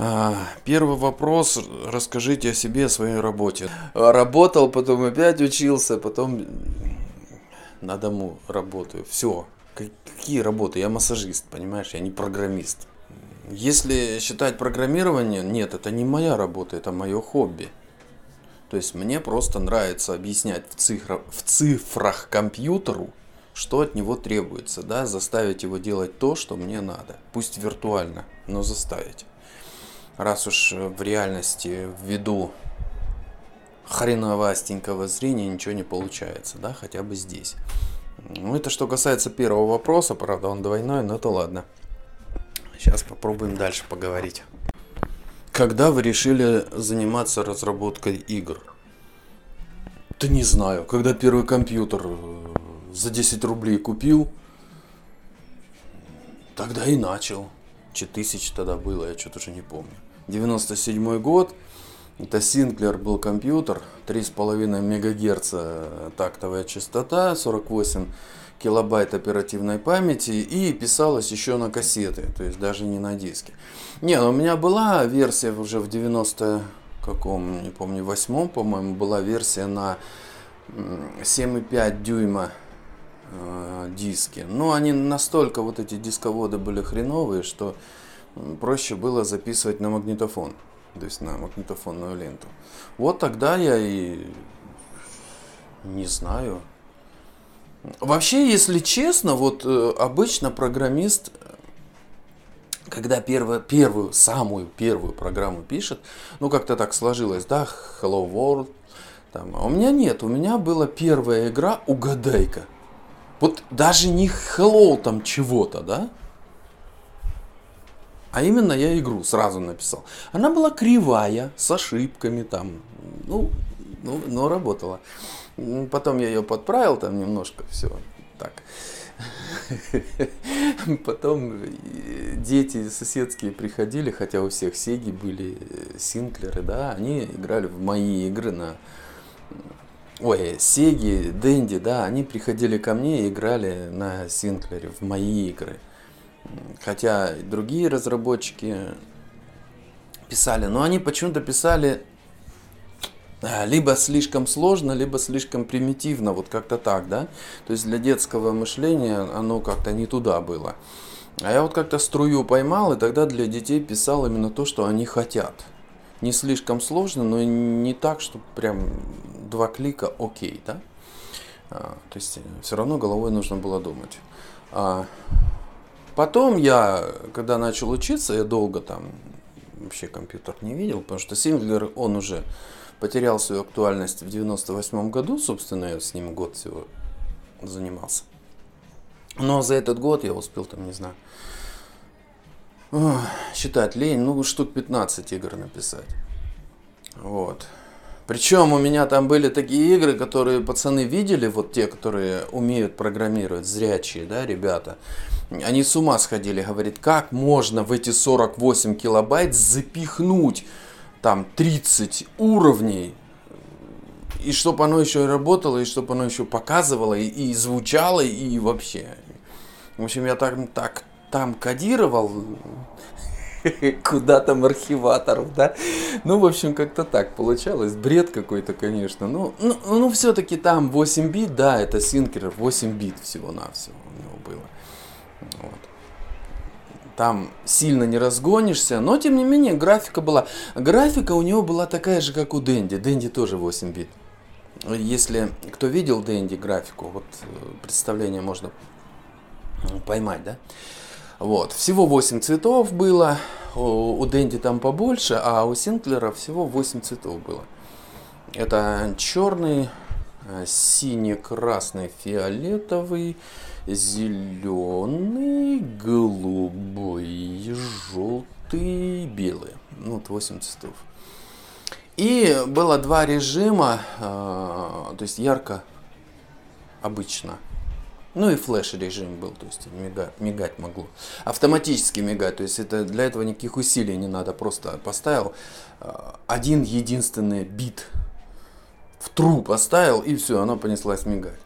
А, Первый вопрос. Расскажите о себе, о своей работе. Работал, потом опять учился, потом на дому работаю. Все. Какие работы? Я массажист, понимаешь? Я не программист. Если считать программирование, нет, это не моя работа, это мое хобби. То есть мне просто нравится объяснять в, цифра, в цифрах компьютеру, что от него требуется, да, заставить его делать то, что мне надо. Пусть виртуально, но заставить. Раз уж в реальности ввиду хреновастенького зрения ничего не получается, да, хотя бы здесь. Ну, это что касается первого вопроса, правда, он двойной, но это ладно. Сейчас попробуем дальше поговорить. Когда вы решили заниматься разработкой игр? Да не знаю. Когда первый компьютер э, за 10 рублей купил, тогда и начал. 4000 тогда было, я что-то уже не помню. 97 год. Это Синклер был компьютер, 3,5 МГц тактовая частота, 48 килобайт оперативной памяти и писалось еще на кассеты, то есть даже не на диске. Не, ну у меня была версия уже в 90 каком, не помню, восьмом, по-моему, была версия на 7,5 дюйма э, диски. Но они настолько, вот эти дисководы были хреновые, что проще было записывать на магнитофон, то есть на магнитофонную ленту. Вот тогда я и не знаю, Вообще, если честно, вот э, обычно программист, когда первую, первую, самую первую программу пишет, ну как-то так сложилось, да, Hello World, там, а у меня нет, у меня была первая игра Угадайка. Вот даже не Hello там чего-то, да, а именно я игру сразу написал. Она была кривая, с ошибками там, ну, ну, но работала. Потом я ее подправил там немножко, все так. Потом дети соседские приходили, хотя у всех Сеги были э, синклеры, да, они играли в мои игры на... Ой, Сеги, Дэнди, да, они приходили ко мне и играли на синклере в мои игры. Хотя другие разработчики писали, но они почему-то писали а, либо слишком сложно, либо слишком примитивно, вот как-то так, да. То есть для детского мышления оно как-то не туда было. А я вот как-то струю поймал, и тогда для детей писал именно то, что они хотят. Не слишком сложно, но не так, что прям два клика окей, да. А, то есть все равно головой нужно было думать. А потом я, когда начал учиться, я долго там вообще компьютер не видел, потому что Синглер, он уже потерял свою актуальность в 98 году, собственно, я с ним год всего занимался. Но за этот год я успел там, не знаю, считать лень, ну штук 15 игр написать. Вот. Причем у меня там были такие игры, которые пацаны видели, вот те, которые умеют программировать, зрячие, да, ребята. Они с ума сходили, говорит, как можно в эти 48 килобайт запихнуть там 30 уровней, и чтобы оно еще работало, и чтобы оно еще показывало, и, и звучало, и вообще. В общем, я так, так там кодировал, куда там архиваторов, да? Ну, в общем, как-то так получалось. Бред какой-то, конечно. Ну, ну, ну все-таки там 8 бит, да, это синкер 8 бит всего-навсего у него было. Вот там сильно не разгонишься, но тем не менее графика была. Графика у него была такая же, как у Дэнди. Дэнди тоже 8 бит. Если кто видел Дэнди графику, вот э, представление можно поймать, да? Вот, всего 8 цветов было, у, Дэнди там побольше, а у Синклера всего 8 цветов было. Это черный, э, синий, красный, фиолетовый, зеленый, голубой, желтый, белый. Ну, вот 8 цветов. И было два режима, э, то есть ярко, обычно. Ну и флеш режим был, то есть мигать, мигать могло. Автоматически мигать, то есть это для этого никаких усилий не надо, просто поставил э, один единственный бит в тру поставил и все, она понеслась мигать.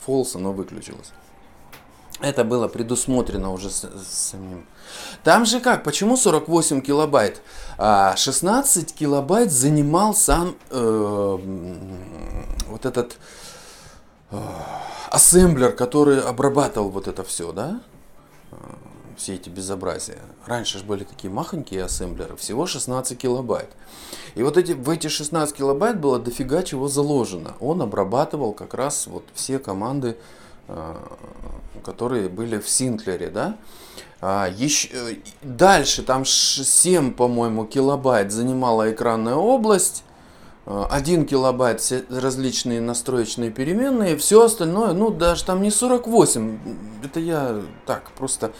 Фолс, оно выключилось. Это было предусмотрено уже с, с самим. Там же как, почему 48 килобайт? 16 а, килобайт занимал сам э, вот этот э, ассемблер, который обрабатывал вот это все, да? все эти безобразия. Раньше же были такие махонькие ассемблеры, всего 16 килобайт. И вот эти, в эти 16 килобайт было дофига чего заложено. Он обрабатывал как раз вот все команды, э, которые были в Синклере, да. А, еще, э, дальше там 7, по-моему, килобайт занимала экранная область. 1 э, килобайт все различные настроечные переменные, все остальное, ну даже там не 48, это я так просто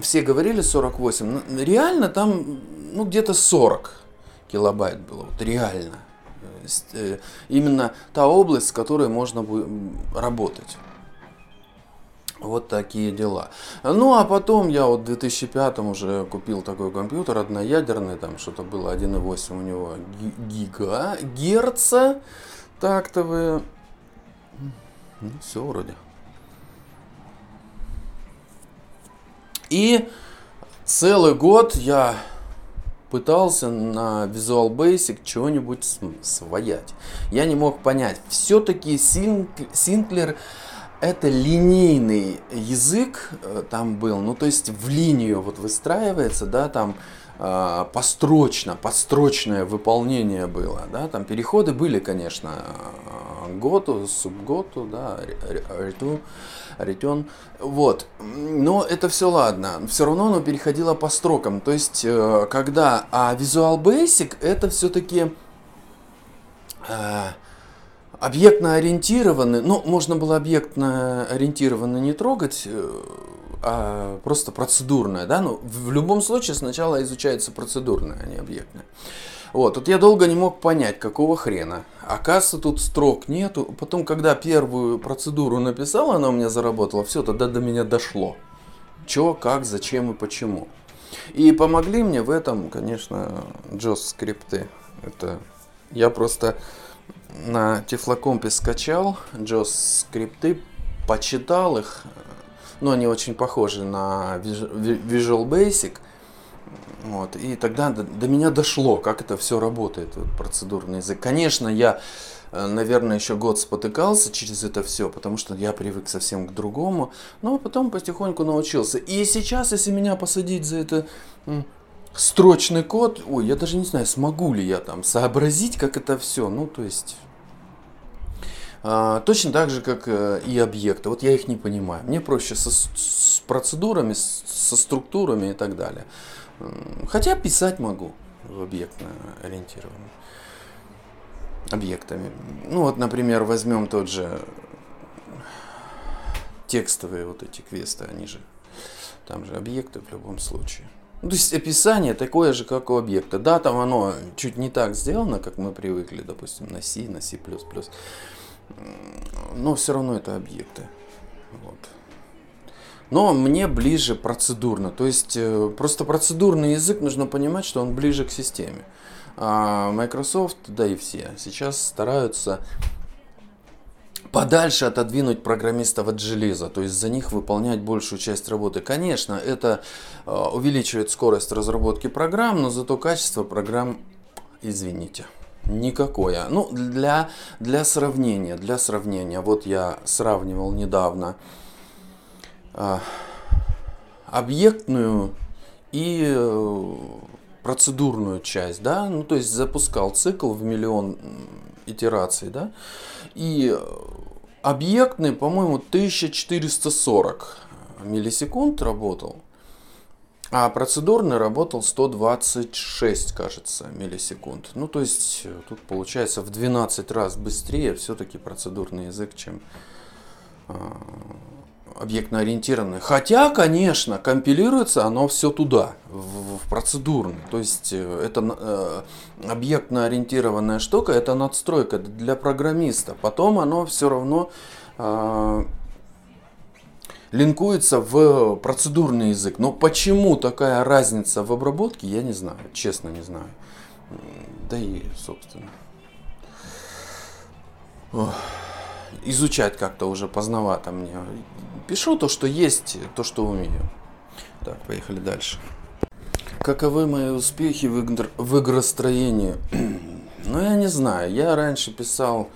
все говорили 48, реально там ну, где-то 40 килобайт было, вот реально. Э, именно та область, с которой можно работать. Вот такие дела. Ну, а потом я вот в 2005 уже купил такой компьютер одноядерный, там что-то было 1,8 у него гига, герца тактовые. Ну, все вроде. И целый год я пытался на Visual Basic чего-нибудь своять. Я не мог понять. Все-таки Синклер это линейный язык э, там был, ну то есть в линию вот выстраивается, да, там э, построчно, подстрочное выполнение было, да, там переходы были, конечно, э, готу, субготу, да, рету, ретен, вот, но это все ладно, все равно оно переходило по строкам, то есть э, когда, а Visual Basic это все-таки э, объектно ориентированный, ну, можно было объектно ориентированно не трогать, э, а просто процедурное, да, ну, в любом случае сначала изучается процедурное, а не объектное. Вот, тут я долго не мог понять, какого хрена. Оказывается, тут строк нету. Потом, когда первую процедуру написал, она у меня заработала, все, тогда до меня дошло. Че, как, зачем и почему. И помогли мне в этом, конечно, JOS скрипты. Это я просто на Тифлокомпе скачал JOS скрипты, почитал их, но ну, они очень похожи на Visual Basic. Вот, и тогда до, до меня дошло, как это все работает, вот, процедурный язык. Конечно, я, э, наверное, еще год спотыкался через это все, потому что я привык совсем к другому, но потом потихоньку научился. И сейчас, если меня посадить за это строчный код, ой, я даже не знаю, смогу ли я там сообразить, как это все, ну, то есть... А, точно так же, как э, и объекты. Вот я их не понимаю. Мне проще со, с процедурами, со структурами и так далее. Хотя писать могу в объектно ориентированном объектами. Ну вот, например, возьмем тот же текстовые вот эти квесты, они же, там же объекты в любом случае. Ну, то есть описание такое же, как у объекта. Да, там оно чуть не так сделано, как мы привыкли, допустим, на C, на C++. Но все равно это объекты. Вот. Но мне ближе процедурно. То есть э, просто процедурный язык нужно понимать, что он ближе к системе. А Microsoft, да и все, сейчас стараются подальше отодвинуть программистов от железа, то есть за них выполнять большую часть работы. Конечно, это э, увеличивает скорость разработки программ, но зато качество программ, извините, никакое. Ну, для, для сравнения, для сравнения, вот я сравнивал недавно э, объектную и э, процедурную часть, да, ну то есть запускал цикл в миллион итераций, да, и объектный, по-моему, 1440 миллисекунд работал, а процедурный работал 126, кажется, миллисекунд. Ну, то есть, тут получается в 12 раз быстрее все-таки процедурный язык, чем а, объектно-ориентированное. Хотя, конечно, компилируется оно все туда, в, в процедурный. То есть э, это э, объектно-ориентированная штука, это надстройка для программиста. Потом оно все равно э, линкуется в процедурный язык. Но почему такая разница в обработке, я не знаю, честно не знаю. Да и, собственно. Ох изучать как-то уже поздновато мне. Пишу то, что есть, то, что умею. Так, поехали дальше. Каковы мои успехи в, игр... в игростроении? ну, я не знаю. Я раньше писал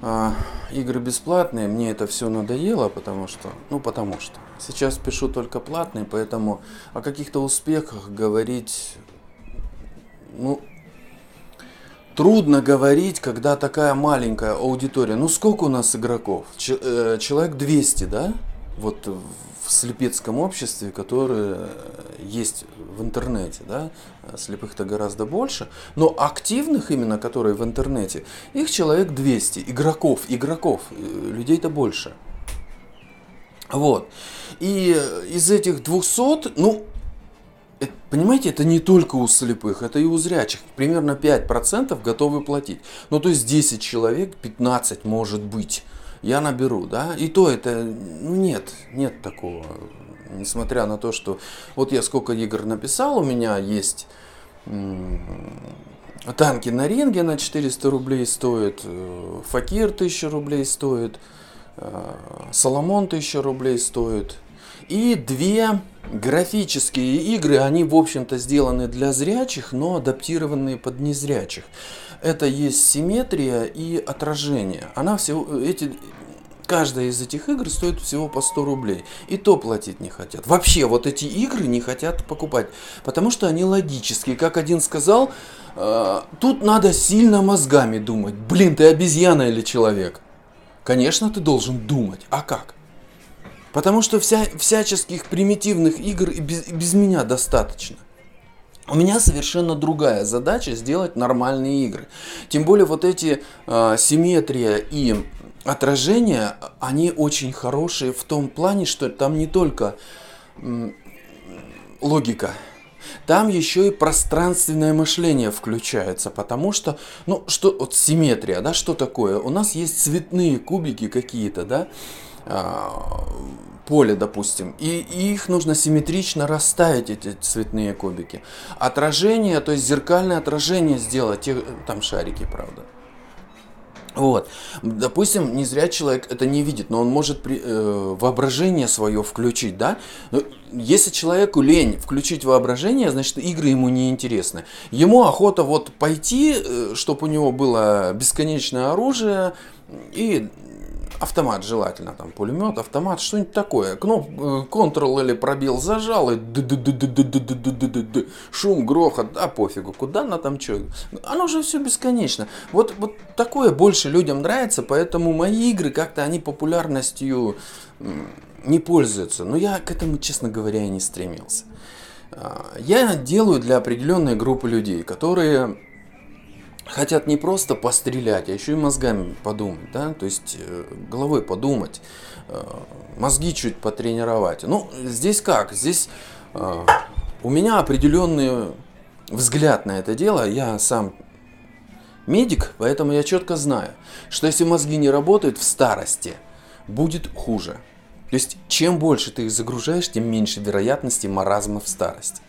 а, игры бесплатные. Мне это все надоело, потому что... Ну, потому что. Сейчас пишу только платные, поэтому о каких-то успехах говорить... Ну, трудно говорить, когда такая маленькая аудитория. Ну, сколько у нас игроков? Ч- э, человек 200, да? Вот в слепецком обществе, которое есть в интернете, да, слепых-то гораздо больше, но активных именно, которые в интернете, их человек 200, игроков, игроков, э, людей-то больше. Вот. И из этих 200, ну, понимаете, это не только у слепых, это и у зрячих. Примерно 5% готовы платить. Ну, то есть 10 человек, 15 может быть я наберу, да, и то это, ну нет, нет такого, несмотря на то, что вот я сколько игр написал, у меня есть танки на ринге на 400 рублей стоит, э, Факир 1000 рублей стоит, э, Соломон 1000 рублей стоит, и две графические игры, они в общем-то сделаны для зрячих, но адаптированные под незрячих это есть симметрия и отражение. Она всего, эти, каждая из этих игр стоит всего по 100 рублей. И то платить не хотят. Вообще вот эти игры не хотят покупать, потому что они логические. Как один сказал, э, тут надо сильно мозгами думать. Блин, ты обезьяна или человек? Конечно, ты должен думать. А как? Потому что вся, всяческих примитивных игр и без, и без меня достаточно. У меня совершенно другая задача сделать нормальные игры. Тем более вот эти э, симметрия и отражения, они очень хорошие в том плане, что там не только м, логика, там еще и пространственное мышление включается, потому что, ну, что, вот симметрия, да, что такое? У нас есть цветные кубики какие-то, да, а, поле, допустим, и, и их нужно симметрично расставить, эти цветные кубики. Отражение, то есть зеркальное отражение сделать, те, там шарики, правда. Вот. Допустим, не зря человек это не видит, но он может при, э, воображение свое включить, да? Если человеку лень включить воображение, значит игры ему не интересны. Ему охота вот пойти, э, чтобы у него было бесконечное оружие и автомат желательно, там пулемет, автомат, что-нибудь такое. Кноп, Ctrl или пробел зажал и шум, грохот, да пофигу, куда она там что. Оно же все бесконечно. Вот, вот такое больше людям нравится, поэтому мои игры как-то они популярностью не пользуются. Но я к этому, честно говоря, и не стремился. Я делаю для определенной группы людей, которые хотят не просто пострелять, а еще и мозгами подумать, да, то есть э, головой подумать, э, мозги чуть потренировать. Ну, здесь как? Здесь э, у меня определенный взгляд на это дело, я сам медик, поэтому я четко знаю, что если мозги не работают в старости, будет хуже. То есть, чем больше ты их загружаешь, тем меньше вероятности маразма в старости.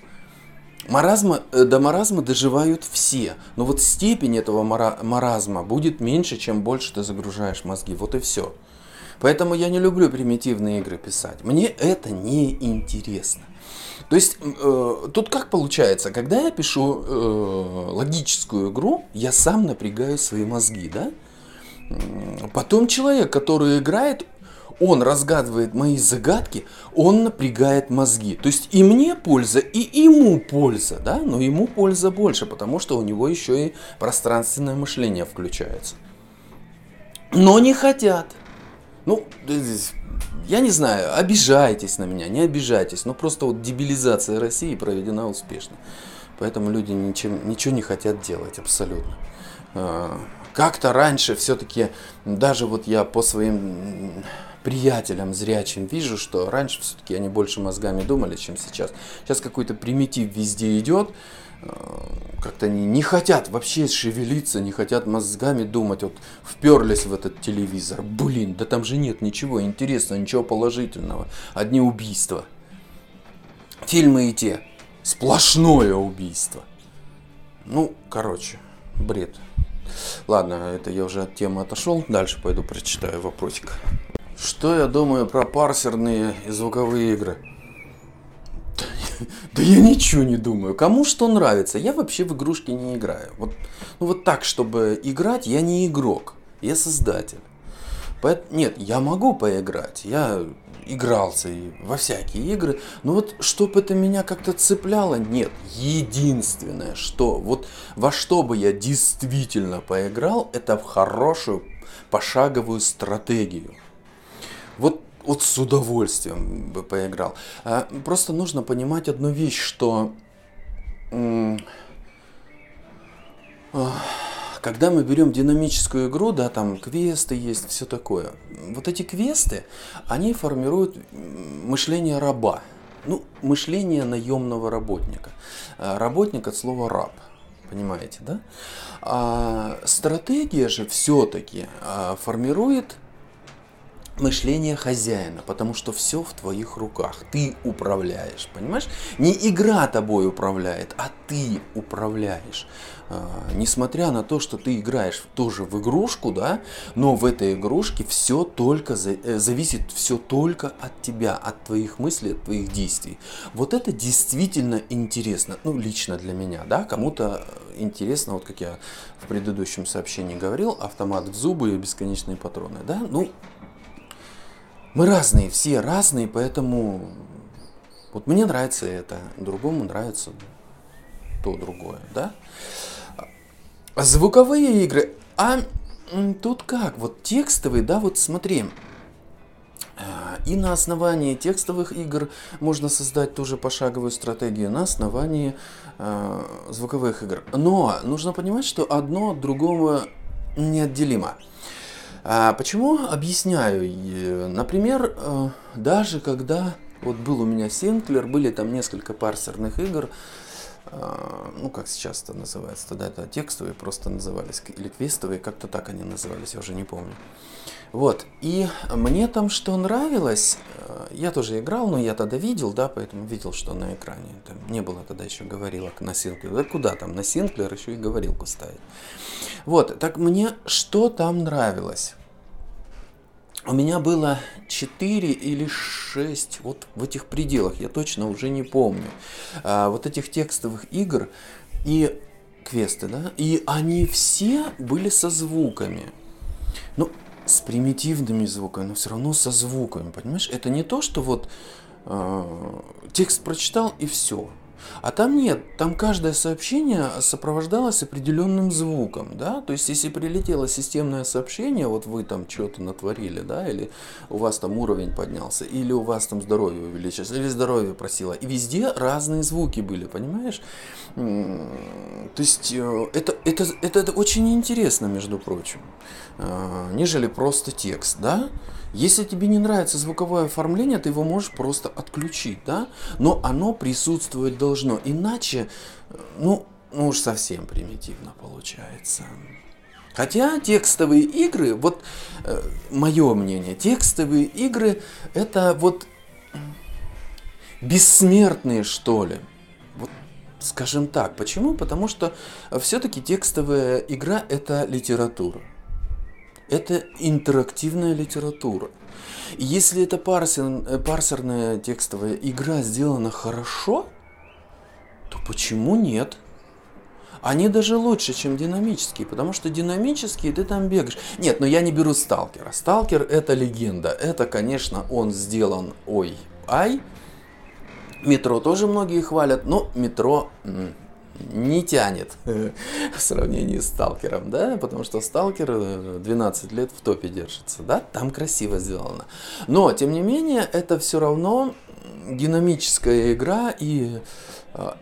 Маразма, э, до маразма доживают все, но вот степень этого мара, маразма будет меньше, чем больше ты загружаешь мозги. Вот и все. Поэтому я не люблю примитивные игры писать. Мне это не интересно. То есть э, тут как получается, когда я пишу э, логическую игру, я сам напрягаю свои мозги, да? Потом человек, который играет, он разгадывает мои загадки, он напрягает мозги. То есть и мне польза, и ему польза, да, но ему польза больше, потому что у него еще и пространственное мышление включается. Но не хотят. Ну, я не знаю, обижайтесь на меня, не обижайтесь, но просто вот дебилизация России проведена успешно. Поэтому люди ничем, ничего не хотят делать абсолютно. А, как-то раньше все-таки, даже вот я по своим приятелям зрячим вижу, что раньше все-таки они больше мозгами думали, чем сейчас. Сейчас какой-то примитив везде идет, э, как-то они не хотят вообще шевелиться, не хотят мозгами думать. Вот вперлись в этот телевизор. Блин, да там же нет ничего интересного, ничего положительного. Одни убийства. Фильмы и те. Сплошное убийство. Ну, короче, бред. Ладно, это я уже от темы отошел. Дальше пойду прочитаю вопросик. Что я думаю про парсерные и звуковые игры? Да я ничего не думаю. Кому что нравится. Я вообще в игрушки не играю. Вот, ну вот так, чтобы играть, я не игрок. Я создатель. Поэтому, нет, я могу поиграть. Я игрался и во всякие игры. Но вот чтобы это меня как-то цепляло, нет. Единственное, что вот во что бы я действительно поиграл, это в хорошую пошаговую стратегию. Вот с удовольствием бы поиграл. А, просто нужно понимать одну вещь, что когда мы берем динамическую игру, да, там квесты есть, все такое. Вот эти квесты, они формируют мышление раба. Ну, мышление наемного работника. А, работник от слова раб. Понимаете, да? А стратегия же все-таки а, формирует мышление хозяина, потому что все в твоих руках. Ты управляешь, понимаешь? Не игра тобой управляет, а ты управляешь. А, несмотря на то, что ты играешь тоже в игрушку, да, но в этой игрушке все только э, зависит все только от тебя, от твоих мыслей, от твоих действий. Вот это действительно интересно, ну лично для меня, да, кому-то интересно, вот как я в предыдущем сообщении говорил, автомат в зубы и бесконечные патроны, да, ну мы разные, все разные, поэтому вот мне нравится это, другому нравится то другое, да? Звуковые игры, а тут как, вот текстовые, да, вот смотри, а, и на основании текстовых игр можно создать ту же пошаговую стратегию на основании э, звуковых игр. Но нужно понимать, что одно от другого неотделимо. А почему? Объясняю. Например, э, даже когда вот был у меня Синклер, были там несколько парсерных игр, э, ну как сейчас это называется, тогда это текстовые просто назывались, или квестовые, как-то так они назывались, я уже не помню. Вот, и мне там что нравилось, э, я тоже играл, но я тогда видел, да, поэтому видел, что на экране, там не было тогда еще говорилок на Синклер, да куда там, на Синклер еще и говорилку ставить. Вот, так мне что там нравилось? У меня было 4 или 6, вот в этих пределах, я точно уже не помню, а, вот этих текстовых игр и квесты, да, и они все были со звуками. Ну, с примитивными звуками, но все равно со звуками, понимаешь? Это не то, что вот э, текст прочитал и все. А там нет, там каждое сообщение сопровождалось определенным звуком, да, то есть если прилетело системное сообщение, вот вы там что-то натворили, да, или у вас там уровень поднялся, или у вас там здоровье увеличилось, или здоровье просило, и везде разные звуки были, понимаешь? То есть э, это, это, это, это очень интересно, между прочим, э, нежели просто текст, да, если тебе не нравится звуковое оформление, ты его можешь просто отключить, да? Но оно присутствовать должно, иначе, ну, ну уж совсем примитивно получается. Хотя текстовые игры, вот э, мое мнение, текстовые игры это вот бессмертные что ли. Вот, скажем так. Почему? Потому что все-таки текстовая игра это литература это интерактивная литература. И если эта парсер, э, парсерная текстовая игра сделана хорошо, то почему нет? Они даже лучше, чем динамические, потому что динамические ты там бегаешь. Нет, но я не беру сталкера. Сталкер это легенда. Это, конечно, он сделан ой, ай. Метро тоже многие хвалят, но метро не тянет в сравнении с сталкером, да, потому что сталкер 12 э, лет в топе держится, да, там красиво сделано. Но, тем не менее, это все равно динамическая игра и э,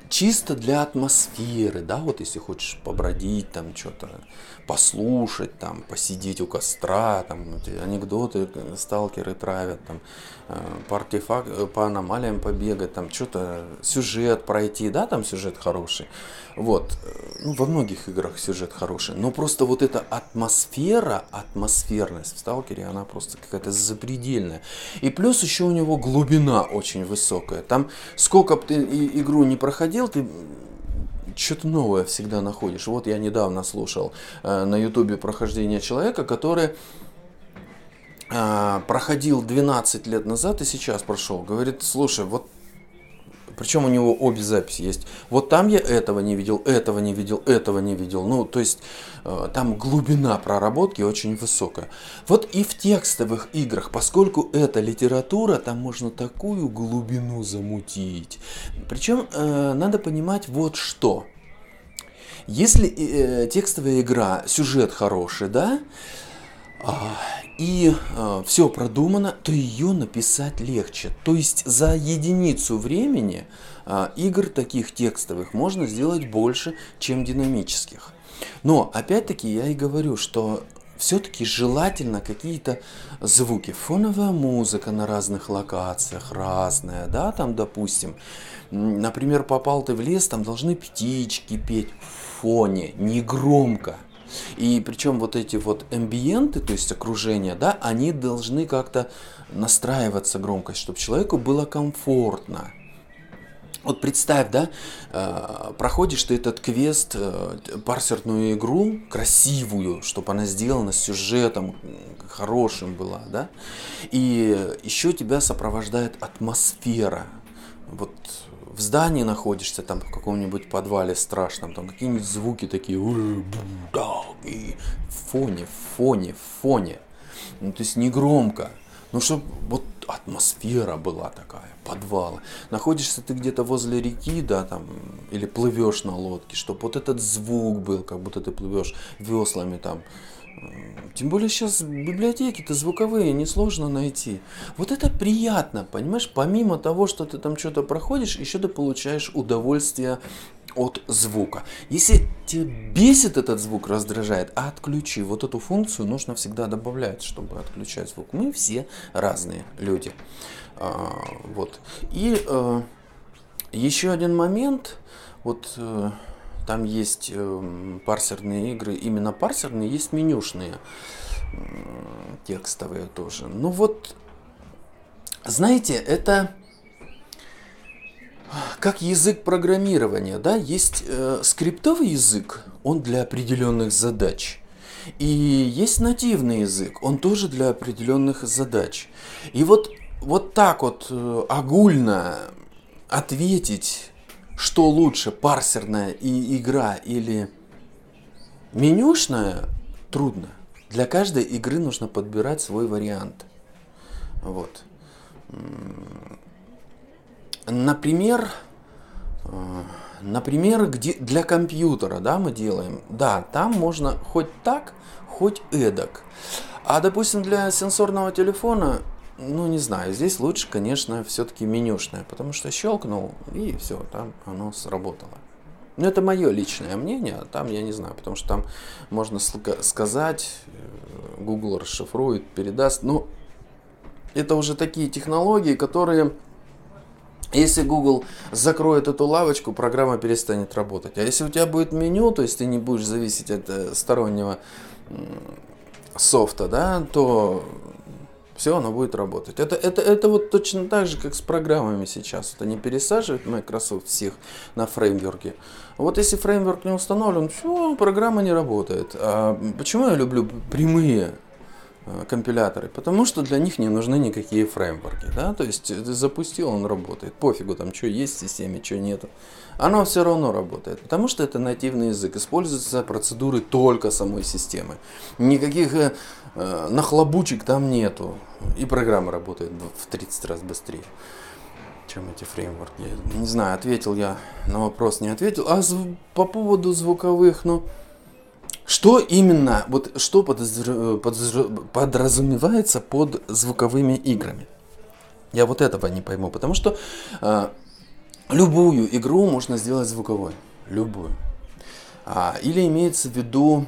чисто для атмосферы, да, вот если хочешь побродить, там что-то послушать, там посидеть у костра, там анекдоты сталкеры травят, там Э, по артефакт, э, по аномалиям побегать, там что-то, сюжет пройти, да, там сюжет хороший. Вот, э, ну, во многих играх сюжет хороший, но просто вот эта атмосфера, атмосферность в Сталкере, она просто какая-то запредельная. И плюс еще у него глубина очень высокая. Там сколько бы ты игру не проходил, ты что-то новое всегда находишь. Вот я недавно слушал э, на ютубе прохождение человека, который э, проходил 12 лет назад и сейчас прошел. Говорит, слушай, вот причем у него обе записи есть. Вот там я этого не видел, этого не видел, этого не видел. Ну, то есть э, там глубина проработки очень высокая. Вот и в текстовых играх, поскольку это литература, там можно такую глубину замутить. Причем э, надо понимать вот что. Если э, текстовая игра, сюжет хороший, да, и э, все продумано, то ее написать легче. То есть за единицу времени э, игр таких текстовых можно сделать больше, чем динамических. Но опять-таки я и говорю, что все-таки желательно какие-то звуки. Фоновая музыка на разных локациях разная, да, там, допустим, например, попал ты в лес, там должны птички петь в фоне, не громко. И причем вот эти вот амбиенты, то есть окружение, да, они должны как-то настраиваться громкость, чтобы человеку было комфортно. Вот представь, да, э, проходишь ты этот квест, э, парсерную игру, красивую, чтобы она сделана с сюжетом хорошим была, да, и еще тебя сопровождает атмосфера. Вот в здании находишься, там в каком-нибудь подвале страшном, там какие-нибудь звуки такие, и в фоне, в фоне, в фоне. Ну, то есть не громко, ну, чтобы вот атмосфера была такая, подвала. Находишься ты где-то возле реки, да, там, или плывешь на лодке, чтобы вот этот звук был, как будто ты плывешь веслами там, тем более сейчас библиотеки-то звуковые несложно найти. Вот это приятно, понимаешь? Помимо того, что ты там что-то проходишь, еще ты получаешь удовольствие от звука. Если тебя бесит этот звук, раздражает, отключи. Вот эту функцию нужно всегда добавлять, чтобы отключать звук. Мы все разные люди. А, вот. И э, еще один момент. Вот э, там есть э, парсерные игры, именно парсерные, есть менюшные текстовые тоже. Ну вот, знаете, это как язык программирования, да, есть э, скриптовый язык, он для определенных задач. И есть нативный язык, он тоже для определенных задач. И вот, вот так вот э, огульно ответить что лучше, парсерная и игра или менюшная, трудно. Для каждой игры нужно подбирать свой вариант. Вот. Например, э, например, где для компьютера, да, мы делаем, да, там можно хоть так, хоть эдак. А, допустим, для сенсорного телефона ну, не знаю, здесь лучше, конечно, все-таки менюшное, потому что щелкнул, и все, там оно сработало. Но ну, это мое личное мнение, а там я не знаю, потому что там можно сказать, э, Google расшифрует, передаст. Ну, это уже такие технологии, которые, если Google закроет эту лавочку, программа перестанет работать. А если у тебя будет меню, то есть ты не будешь зависеть от э, стороннего софта, да, то все, оно будет работать. Это, это, это вот точно так же, как с программами сейчас. Вот они пересаживают Microsoft всех на фреймворке. Вот если фреймворк не установлен, все, программа не работает. А почему я люблю прямые э, компиляторы, потому что для них не нужны никакие фреймворки, да, то есть ты запустил, он работает, пофигу там, что есть в системе, что нету, оно все равно работает, потому что это нативный язык, используются процедуры только самой системы, никаких э, э нахлобучек там нету, и программа работает в 30 раз быстрее, чем эти фреймворки. Не знаю, ответил я на вопрос, не ответил. А по поводу звуковых, ну, что именно, вот что подразумевается под звуковыми играми? Я вот этого не пойму, потому что э, любую игру можно сделать звуковой, любую. А, или имеется в виду,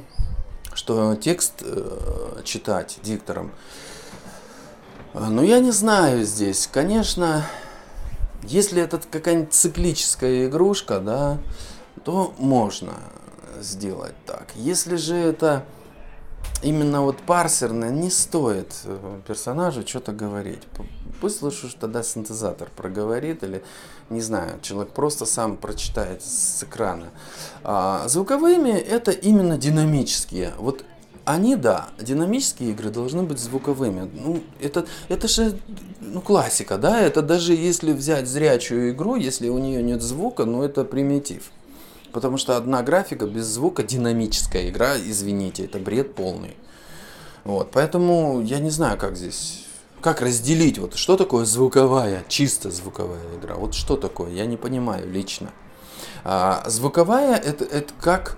что текст э, читать диктором а, ну, я не знаю здесь. Конечно, если это какая-нибудь циклическая игрушка, да, то можно сделать так. Если же это именно вот парсерная не стоит э, персонажу что-то говорить. Пусть лучше уж тогда синтезатор проговорит или, не знаю, человек просто сам прочитает с экрана. А звуковыми это именно динамические. Вот они, да, динамические игры должны быть звуковыми. Ну, это, это же ну, классика, да, это даже если взять зрячую игру, если у нее нет звука, ну это примитив. Потому что одна графика без звука динамическая игра, извините, это бред полный. Вот, поэтому я не знаю, как здесь, как разделить, вот что такое звуковая, чисто звуковая игра, вот что такое, я не понимаю лично. А, звуковая это, это как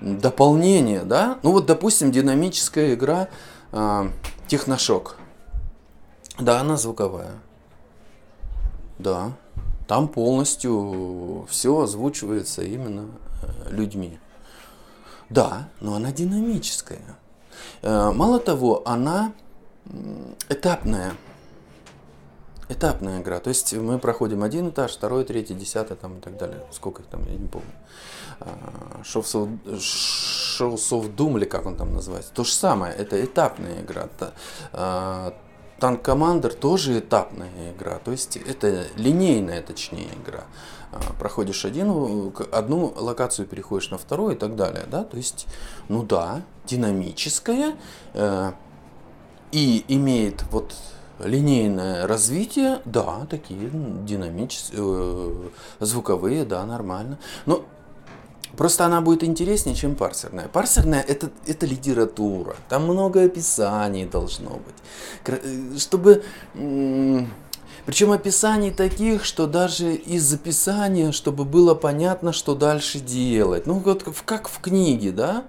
дополнение, да, ну вот, допустим, динамическая игра а, Техношок, да, она звуковая, да, там полностью все озвучивается именно э, людьми. Да, но она динамическая. Э, мало того, она этапная. Этапная игра. То есть мы проходим один этаж, второй, третий, десятый там и так далее. Сколько их там, я не помню. Shows of Doom, или как он там называется. То же самое, это этапная игра. Танк Командер тоже этапная игра, то есть это линейная, точнее, игра. А, проходишь один, одну локацию, переходишь на вторую и так далее, да, то есть, ну да, динамическая э, и имеет вот линейное развитие, да, такие динамические, э, звуковые, да, нормально. Но Просто она будет интереснее, чем парсерная. Парсерная это, это литература. Там много описаний должно быть. Э, чтобы... Причем описаний таких, что даже из описания, чтобы было понятно, что дальше делать. Ну, вот как в книге, да?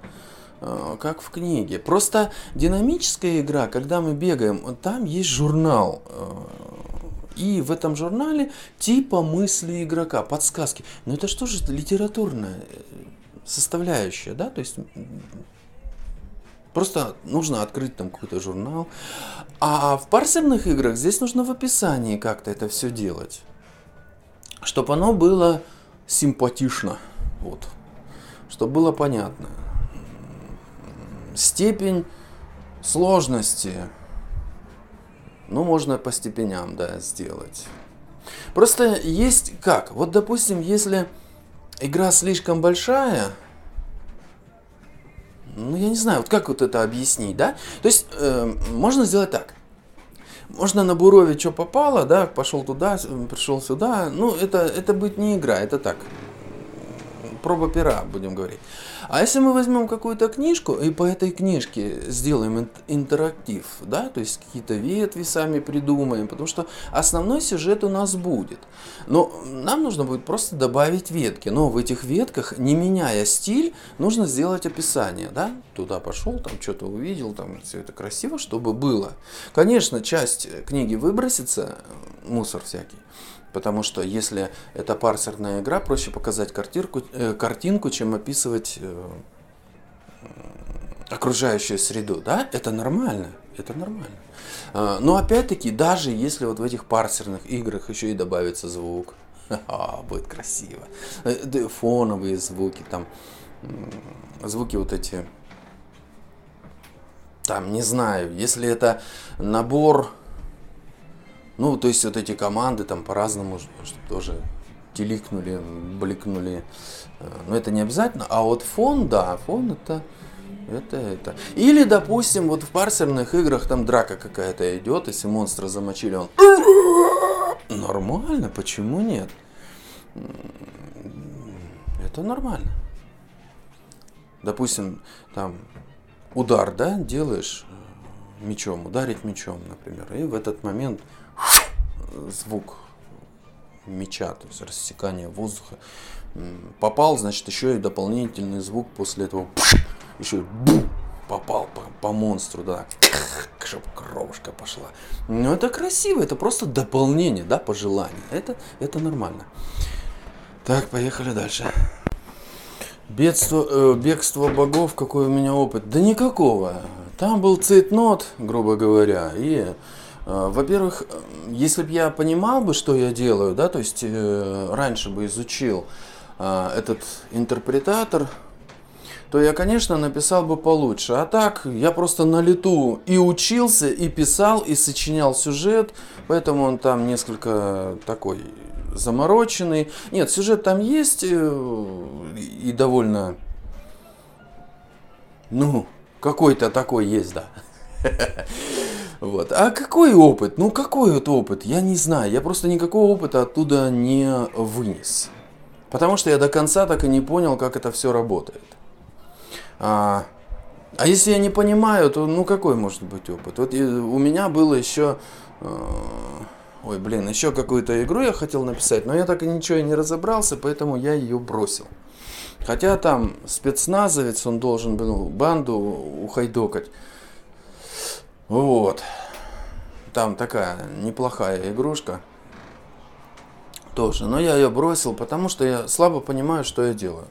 А, как в книге. Просто динамическая игра, когда мы бегаем, там есть журнал э, и в этом журнале типа мысли игрока, подсказки. Но это что же литературная э, составляющая, да? То есть просто нужно открыть там какой-то журнал. А в парсерных играх здесь нужно в описании как-то это все делать. Чтобы оно было симпатично. Вот. Чтобы было понятно. Степень сложности ну, можно по степеням, да, сделать. Просто есть как? Вот, допустим, если игра слишком большая, ну, я не знаю, вот как вот это объяснить, да? То есть, э, можно сделать так. Можно на бурове что попало, да, пошел туда, пришел сюда. Ну, это, это будет не игра, это так. Проба пера, будем говорить. А если мы возьмем какую-то книжку и по этой книжке сделаем интерактив, да, то есть какие-то ветви сами придумаем, потому что основной сюжет у нас будет. Но нам нужно будет просто добавить ветки. Но в этих ветках, не меняя стиль, нужно сделать описание, да, туда пошел, там что-то увидел, там все это красиво, чтобы было. Конечно, часть книги выбросится, мусор всякий. Потому что если это парсерная игра, проще показать картинку, э, картинку чем описывать э, окружающую среду. Да, это нормально. Это нормально. Э, но опять-таки, даже если вот в этих парсерных играх еще и добавится звук, будет красиво. Э, фоновые звуки, там звуки вот эти, там, не знаю, если это набор ну, то есть вот эти команды там по-разному тоже теликнули, бликнули. Э, но это не обязательно. А вот фон, да, фон это, это, это. Или, допустим, вот в парсерных играх там драка какая-то идет, если монстра замочили, он нормально, почему нет? Это нормально. Допустим, там удар, да, делаешь э, мечом, ударить мечом, например, и в этот момент звук меча, то есть рассекание воздуха. Попал, значит, еще и дополнительный звук после этого еще и попал по, по монстру, да, чтобы кровушка пошла. Но это красиво, это просто дополнение, да, по желанию. Это, это нормально. Так, поехали дальше. Бедство, э, бегство богов, какой у меня опыт? Да никакого. Там был цитнот, грубо говоря, и во-первых, э, если бы я понимал бы, что я делаю, да, то есть э, раньше бы изучил этот интерпретатор, то я, конечно, написал бы получше. А так, я просто на лету и учился, и писал, и сочинял сюжет, поэтому он там несколько такой замороченный. Нет, сюжет там есть э, и довольно, ну, какой-то такой есть, да. Вот. А какой опыт? Ну какой вот опыт? Я не знаю. Я просто никакого опыта оттуда не вынес. Потому что я до конца так и не понял, как это все работает. А, а если я не понимаю, то ну какой может быть опыт? Вот у меня было еще... Э, ой, блин, еще какую-то игру я хотел написать, но я так и ничего и не разобрался, поэтому я ее бросил. Хотя там спецназовец, он должен был банду ухайдокать. Вот. Там такая неплохая игрушка. Тоже. Но я ее бросил, потому что я слабо понимаю, что я делаю.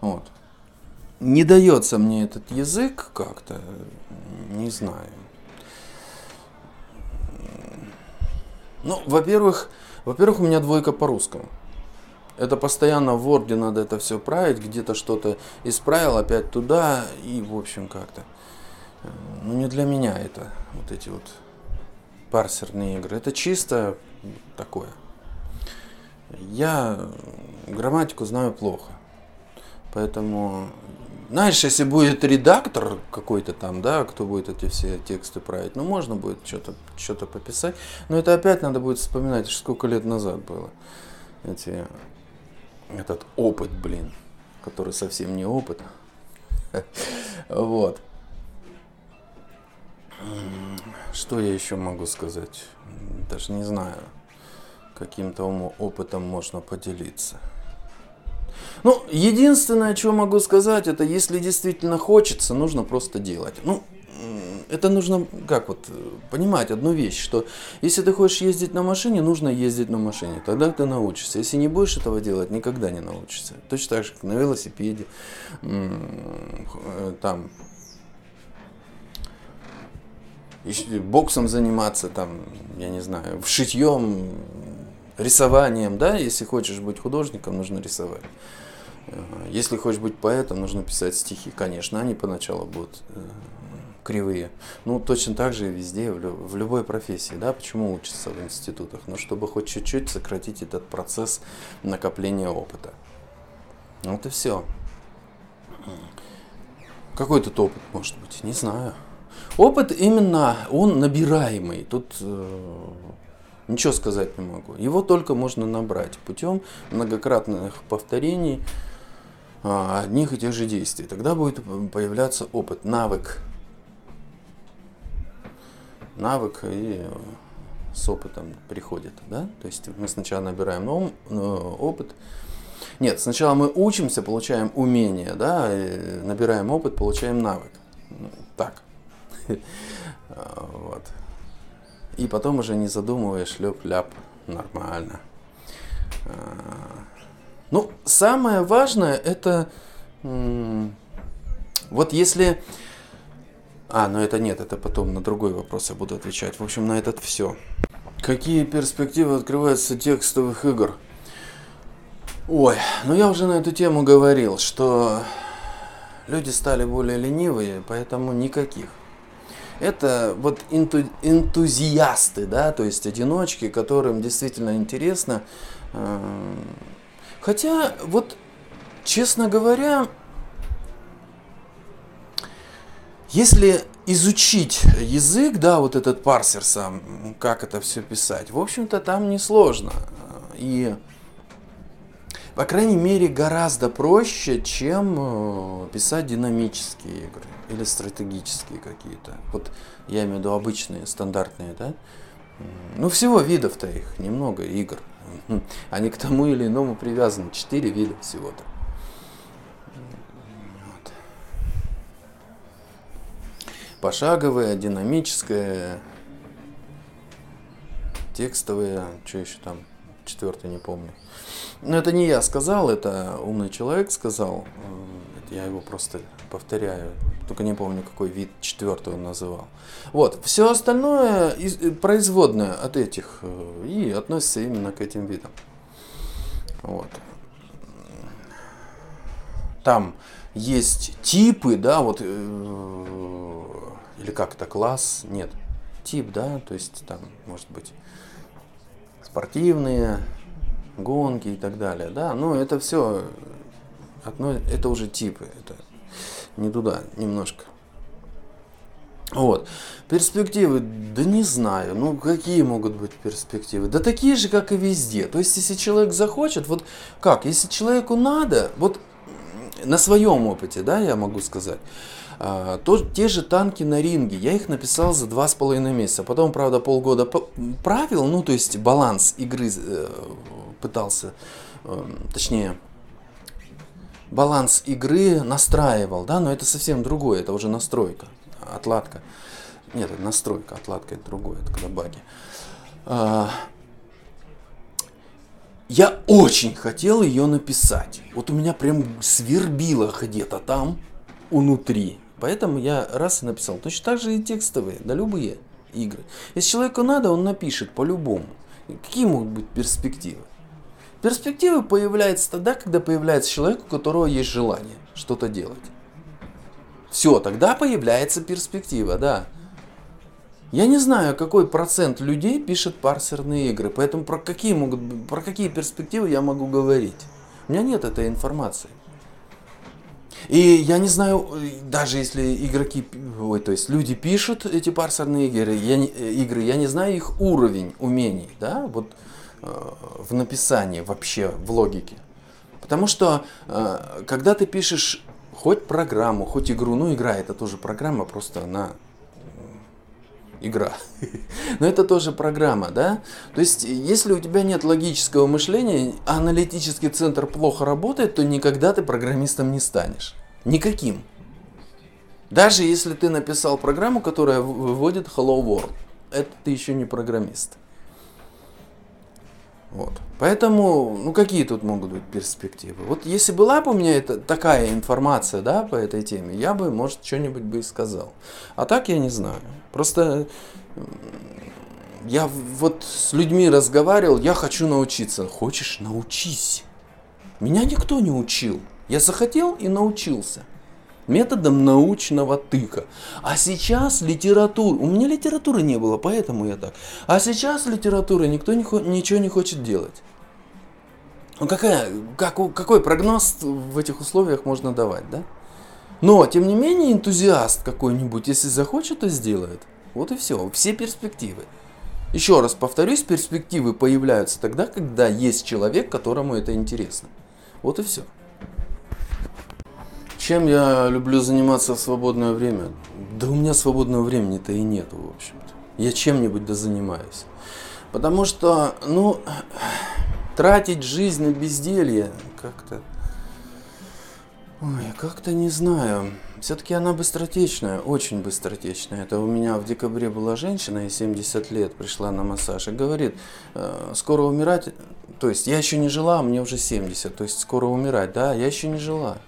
Вот. Не дается мне этот язык как-то, не знаю. Ну, во-первых, во-первых, у меня двойка по русскому. Это постоянно в Word надо это все править, где-то что-то исправил, опять туда, и в общем как-то. Ну, не для меня это, вот эти вот парсерные игры. Это чисто такое. Я грамматику знаю плохо. Поэтому, знаешь, если будет редактор какой-то там, да, кто будет эти все тексты править, ну, можно будет что-то что пописать. Но это опять надо будет вспоминать, сколько лет назад было. Эти, этот опыт, блин, который совсем не опыт. Вот. Что я еще могу сказать? Даже не знаю. Каким-то опытом можно поделиться. Ну, единственное, что могу сказать, это если действительно хочется, нужно просто делать. Ну, это нужно, как вот, понимать одну вещь, что если ты хочешь ездить на машине, нужно ездить на машине, тогда ты научишься. Если не будешь этого делать, никогда не научишься. Точно так же, как на велосипеде, э, там, боксом заниматься, там, я не знаю, шитьем, рисованием, да, если хочешь быть художником, нужно рисовать. Э, если хочешь быть поэтом, нужно писать стихи. Конечно, они поначалу будут э, кривые. Ну, точно так же и везде, в, любой профессии, да, почему учатся в институтах? Ну, чтобы хоть чуть-чуть сократить этот процесс накопления опыта. Вот и все. Какой тут опыт может быть? Не знаю. Опыт именно, он набираемый. Тут э, ничего сказать не могу. Его только можно набрать путем многократных повторений э, одних и тех же действий. Тогда будет появляться опыт, навык. Навык и с опытом приходит. Да? То есть мы сначала набираем новый, э, опыт. Нет, сначала мы учимся, получаем умение, да, набираем опыт, получаем навык. Так. Вот. И потом уже не задумываешь, леп-ляп, нормально. А, ну, самое важное это вот если... А, ну это нет, это потом на другой вопрос я буду отвечать. В общем, на этот все. Какие перспективы открываются текстовых игр? Ой, ну я уже на эту тему говорил, что люди стали более ленивые, поэтому никаких это вот инту, энтузиасты, да, то есть одиночки, которым действительно интересно. Э, хотя, вот, честно говоря, если изучить язык, да, вот этот парсер сам, как это все писать, в общем-то, там несложно. И по крайней мере, гораздо проще, чем э, писать динамические игры или стратегические какие-то. Вот я имею в виду обычные, стандартные, да? Ну, всего видов-то их немного, игр. Они к тому или иному привязаны. Четыре вида всего-то. Вот. Пошаговая, динамическая, текстовая, что еще там, четвертый не помню. Но это не я сказал, это умный человек сказал. Я его просто повторяю. Только не помню, какой вид четвертый он называл. Вот. Все остальное э, производное от этих э, и относится именно к этим видам. Вот. там есть типы, да, вот, э, или как это, класс, нет, тип, да, то есть там, может быть, спортивные, гонки и так далее, да, но это все, это уже типы, это не туда немножко. Вот. Перспективы, да не знаю, ну какие могут быть перспективы? Да такие же, как и везде. То есть, если человек захочет, вот как, если человеку надо, вот на своем опыте, да, я могу сказать, а, то те же танки на ринге, я их написал за два с половиной месяца. Потом, правда, полгода правил, ну, то есть баланс игры э, пытался, эм, точнее, баланс игры настраивал, да, но это совсем другое, это уже настройка, отладка. Нет, это настройка, отладка это другое, это когда баги. А, я очень хотел ее написать. Вот у меня прям свербило где-то там, внутри. Поэтому я раз и написал. Точно так же и текстовые, да любые игры. Если человеку надо, он напишет по-любому. Какие могут быть перспективы? Перспективы появляются тогда, когда появляется человек, у которого есть желание что-то делать. Все, тогда появляется перспектива, да. Я не знаю, какой процент людей пишет парсерные игры, поэтому про какие, могут, про какие перспективы я могу говорить. У меня нет этой информации. И я не знаю, даже если игроки, ой, то есть люди пишут эти парсерные игры, я не, игры, я не знаю их уровень умений, да, вот в написании вообще, в логике. Потому что э, когда ты пишешь хоть программу, хоть игру, ну игра это тоже программа, просто она игра. Но это тоже программа, да? То есть, если у тебя нет логического мышления, аналитический центр плохо работает, то никогда ты программистом не станешь. Никаким. Даже если ты написал программу, которая выводит Hello World, это ты еще не программист. Вот. Поэтому, ну какие тут могут быть перспективы? Вот если была бы у меня это, такая информация, да, по этой теме, я бы, может, что-нибудь бы и сказал. А так я не знаю. Просто я вот с людьми разговаривал, я хочу научиться. Хочешь, научись. Меня никто не учил. Я захотел и научился методом научного тыка. А сейчас литература, у меня литературы не было, поэтому я так. А сейчас литературы никто не, ничего не хочет делать. Ну какая, как, какой прогноз в этих условиях можно давать, да? Но, тем не менее, энтузиаст какой-нибудь, если захочет, то сделает. Вот и все, все перспективы. Еще раз повторюсь, перспективы появляются тогда, когда есть человек, которому это интересно. Вот и все. Чем я люблю заниматься в свободное время? Да у меня свободного времени-то и нету, в общем-то. Я чем-нибудь да занимаюсь. Потому что, ну, тратить жизнь на безделье как-то... Ой, как-то не знаю. Все-таки она быстротечная, очень быстротечная. Это у меня в декабре была женщина, ей 70 лет, пришла на массаж и говорит, «Э, скоро умирать, то есть я еще не жила, мне уже 70, то есть скоро умирать, да, я еще не жила.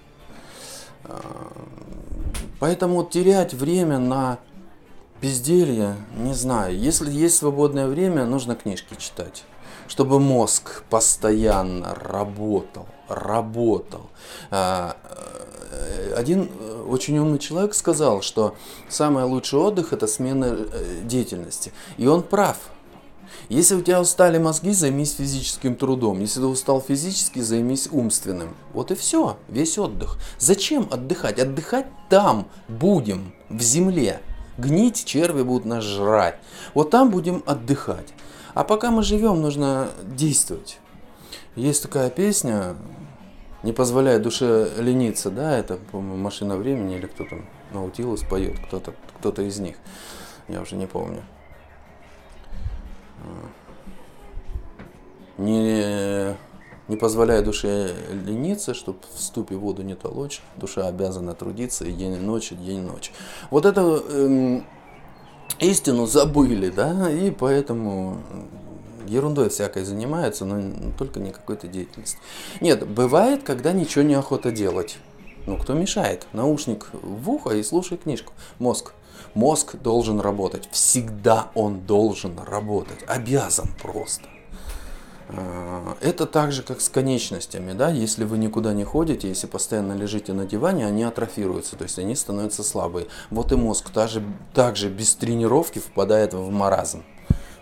Поэтому терять время на безделье, не знаю. Если есть свободное время, нужно книжки читать. Чтобы мозг постоянно работал, работал. А, э, один э, очень умный человек сказал, что самый лучший отдых это смена э, деятельности. И он прав. Если у тебя устали мозги, займись физическим трудом. Если ты устал физически, займись умственным. Вот и все, весь отдых. Зачем отдыхать? Отдыхать там будем, в земле. Гнить черви будут нас жрать. Вот там будем отдыхать. А пока мы живем, нужно действовать. Есть такая песня, не позволяя душе лениться, да, это, по-моему, машина времени или кто там, Наутилус поет, кто-то кто, -то, из них, я уже не помню. Не, не позволяя душе лениться, чтобы в ступе воду не толочь, душа обязана трудиться и день и ночь, и день и ночь. Вот эту эм, истину забыли, да, и поэтому ерундой всякой занимаются, но только не какой-то деятельностью. Нет, бывает, когда ничего не охота делать. Ну, кто мешает? Наушник в ухо и слушай книжку. Мозг. Мозг должен работать. Всегда он должен работать. Обязан просто. Э, это так же, как с конечностями, да, если вы никуда не ходите, если постоянно лежите на диване, они атрофируются, то есть они становятся слабые. Вот и мозг также, также без тренировки впадает в маразм.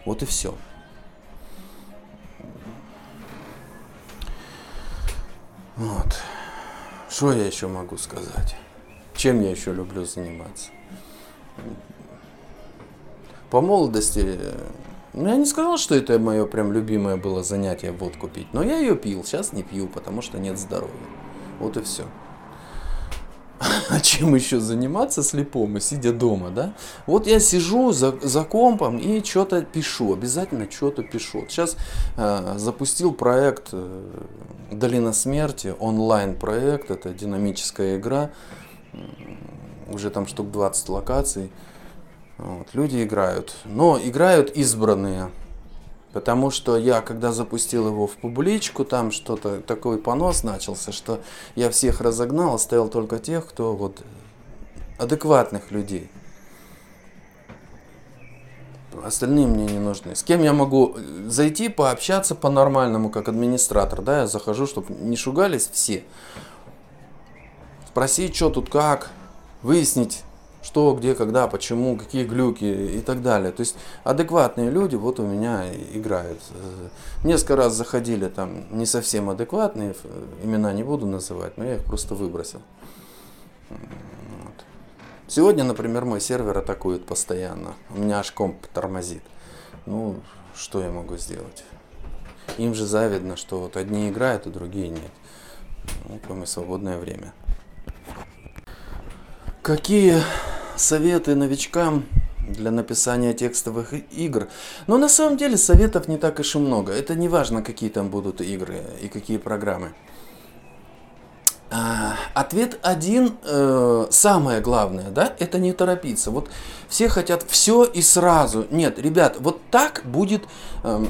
Вот и все. Вот. Что я еще могу сказать? Чем я еще люблю заниматься? По молодости ну, я не сказал, что это мое прям любимое было занятие водку пить, но я ее пил, сейчас не пью, потому что нет здоровья. Вот и все. А чем еще заниматься слепому, сидя дома, да? Вот я сижу за, за компом и что-то пишу, обязательно что-то пишу. Сейчас э, запустил проект э, Долина смерти, онлайн проект, это динамическая игра, уже там штук 20 локаций. Вот, люди играют, но играют избранные. Потому что я, когда запустил его в публичку, там что-то, такой понос начался, что я всех разогнал, оставил только тех, кто вот адекватных людей. Остальные мне не нужны. С кем я могу зайти, пообщаться по-нормальному, как администратор, да, я захожу, чтобы не шугались все. Спросить, что тут как, выяснить, что, где, когда, почему, какие глюки и так далее. То есть адекватные люди вот у меня играют. Несколько раз заходили там не совсем адекватные, имена не буду называть, но я их просто выбросил. Вот. Сегодня, например, мой сервер атакует постоянно. У меня аж комп тормозит. Ну, что я могу сделать? Им же завидно, что вот одни играют, а другие нет. Ну, кроме свободное время. Какие советы новичкам для написания текстовых игр. Но на самом деле советов не так уж и много. Это не важно, какие там будут игры и какие программы. А, ответ один, э, самое главное, да, это не торопиться. Вот все хотят все и сразу. Нет, ребят, вот так будет э,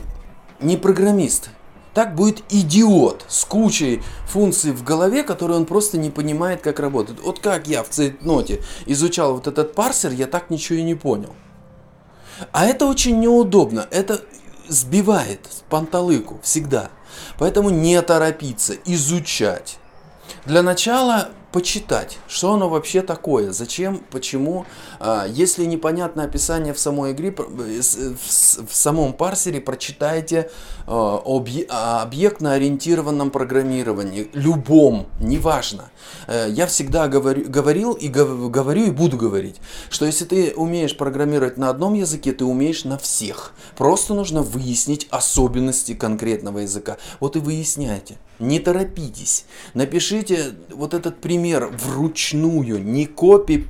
не программист, так будет идиот с кучей функций в голове, которые он просто не понимает, как работают. Вот как я в цейтноте изучал вот этот парсер, я так ничего и не понял. А это очень неудобно, это сбивает с панталыку всегда. Поэтому не торопиться, изучать. Для начала почитать, что оно вообще такое, зачем, почему. А, если непонятно описание в самой игре, э, в самом парсере прочитайте а, о объектно-ориентированном программировании, любом, неважно. Э, я всегда говорю, говорил и говорю и буду говорить, что если ты умеешь программировать на одном языке, ты умеешь на всех. Просто нужно выяснить особенности конкретного языка. Вот и выясняйте. Не торопитесь. Напишите вот этот пример вручную, не копи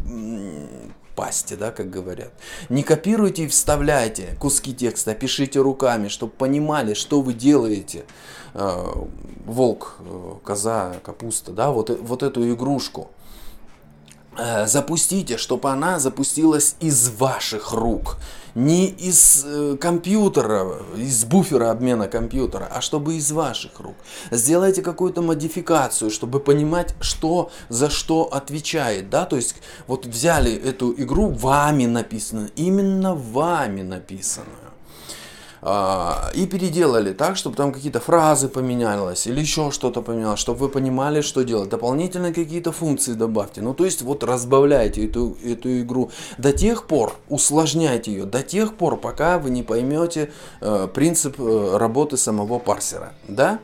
пасти, да, как говорят. Не копируйте и вставляйте куски текста, пишите руками, чтобы понимали, что вы делаете. Э, волк, э, коза, капуста, да, вот, вот эту игрушку. Э, запустите, чтобы она запустилась из ваших рук. Не из э, компьютера, из буфера обмена компьютера, а чтобы из ваших рук. Сделайте какую-то модификацию, чтобы понимать, что за что отвечает. Да? То есть вот взяли эту игру, вами написано, именно вами написано. А, и переделали так, чтобы там какие-то фразы поменялось или еще что-то поменялось, чтобы вы понимали, что делать. Дополнительно какие-то функции добавьте. Ну, то есть вот разбавляйте эту, эту игру до тех пор, усложняйте ее до тех пор, пока вы не поймете э, принцип э, работы самого парсера. Да?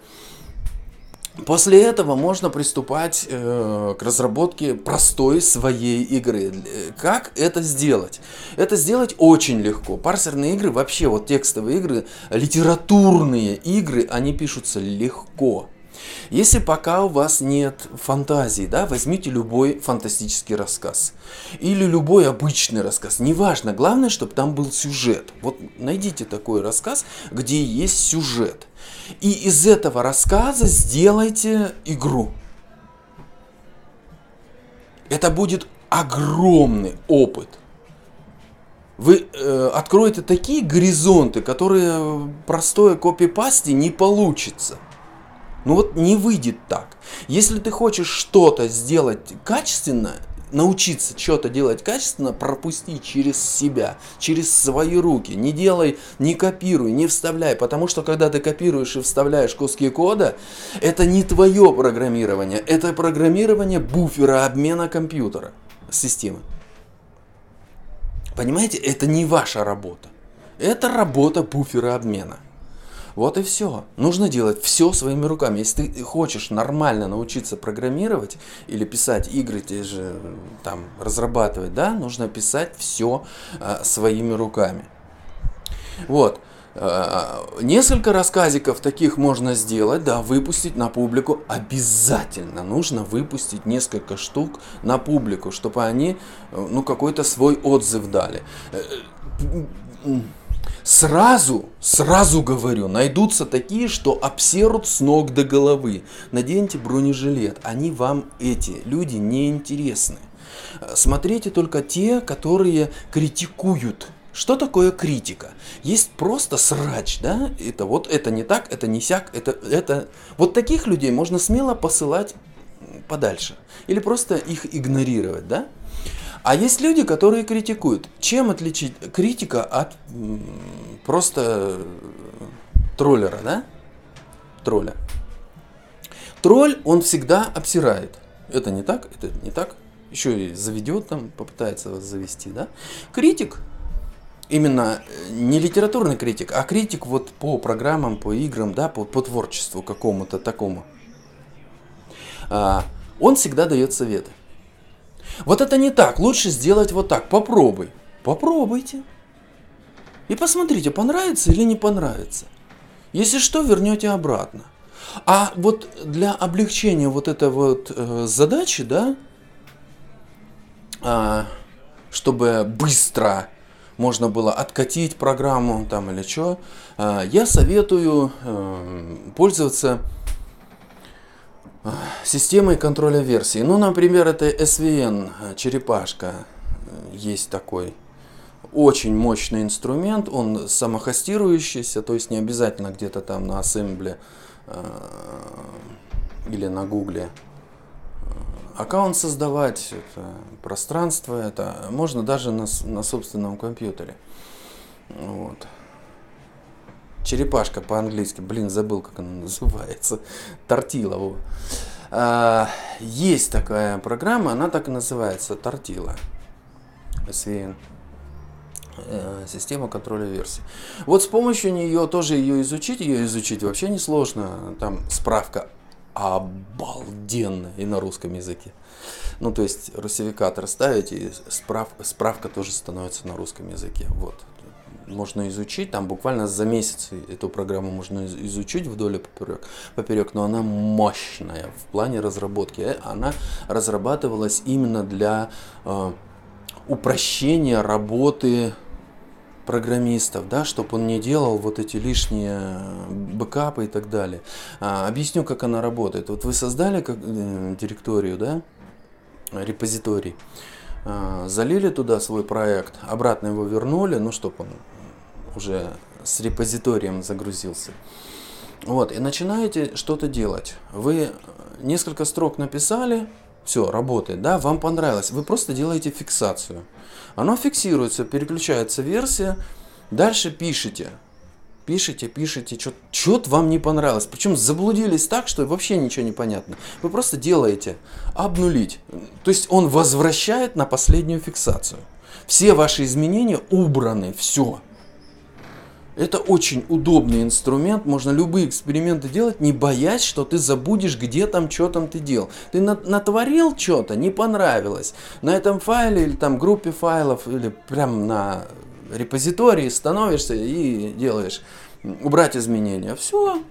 После этого можно приступать э, к разработке простой своей игры. Как это сделать? Это сделать очень легко. Парсерные игры, вообще вот текстовые игры, литературные игры, они пишутся легко. Если пока у вас нет фантазии, да, возьмите любой фантастический рассказ. Или любой обычный рассказ. Неважно, главное, чтобы там был сюжет. Вот найдите такой рассказ, где есть сюжет. И из этого рассказа сделайте игру. Это будет огромный опыт. Вы э, откроете такие горизонты, которые простое копипасте не получится. Ну вот не выйдет так. Если ты хочешь что-то сделать качественно, научиться что-то делать качественно, пропусти через себя, через свои руки. Не делай, не копируй, не вставляй, потому что когда ты копируешь и вставляешь куски кода, это не твое программирование, это программирование буфера обмена компьютера, системы. Понимаете, это не ваша работа. Это работа буфера обмена. Вот и все. Нужно делать все своими руками. Если ты хочешь нормально научиться программировать или писать игры, те же там разрабатывать, да, нужно писать все э, своими руками. Вот. Э, несколько рассказиков таких можно сделать, да, выпустить на публику обязательно. Нужно выпустить несколько штук на публику, чтобы они, э, ну, какой-то свой отзыв дали Сразу, сразу говорю, найдутся такие, что обсерут с ног до головы. Наденьте бронежилет, они вам, эти люди, не интересны. Смотрите только те, которые критикуют. Что такое критика? Есть просто срач, да? Это вот это не так, это не сяк, это, это... Вот таких людей можно смело посылать подальше. Или просто их игнорировать, да? А есть люди, которые критикуют. Чем отличить критика от просто троллера, да? Тролля. Тролль, он всегда обсирает. Это не так, это не так. Еще и заведет там, попытается завести, да? Критик, именно э, не литературный критик, а критик вот по программам, по играм, да, по, по творчеству какому-то такому. А, он всегда дает советы. Вот это не так, лучше сделать вот так, попробуй. Попробуйте. И посмотрите, понравится или не понравится. Если что, вернете обратно. А вот для облегчения вот этой вот э, задачи, да, э, чтобы быстро можно было откатить программу там или что, э, я советую э, пользоваться Системой контроля версий. Ну, например, это SVN, э, черепашка. Э, есть такой очень мощный инструмент, он самохостирующийся, то есть не обязательно где-то там на ассембле э, или на гугле аккаунт создавать, это пространство, это можно даже на, на собственном компьютере. Вот. Черепашка по-английски, блин, забыл, как она называется. Тортила. А, есть такая программа, она так и называется, Тортила. SVN э, система контроля версий. Вот с помощью нее тоже ее изучить, ее изучить вообще не сложно. Там справка обалденная и на русском языке. Ну, то есть русификатор ставите, и справ, справка тоже становится на русском языке. Вот можно изучить, там буквально за месяц эту программу можно изучить вдоль и поперек, поперек но она мощная в плане разработки. Э, она разрабатывалась именно для э, упрощения работы программистов, да, чтобы он не делал вот эти лишние бэкапы и так далее. А, объясню, как она работает. Вот вы создали как, э, директорию, да, репозиторий, а, залили туда свой проект, обратно его вернули, ну, чтобы он уже с репозиторием загрузился. Вот, и начинаете что-то делать. Вы несколько строк написали, все, работает, да, вам понравилось. Вы просто делаете фиксацию. Оно фиксируется, переключается версия, дальше пишите. Пишите, пишите, что-то вам не понравилось. Причем заблудились так, что вообще ничего не понятно. Вы просто делаете обнулить. То есть он возвращает на последнюю фиксацию. Все ваши изменения убраны, все. Это очень удобный инструмент, можно любые эксперименты делать, не боясь, что ты забудешь, где там, что там ты делал. Ты натворил что-то, не понравилось. На этом файле или там группе файлов, или прям на репозитории становишься и делаешь убрать изменения. Все,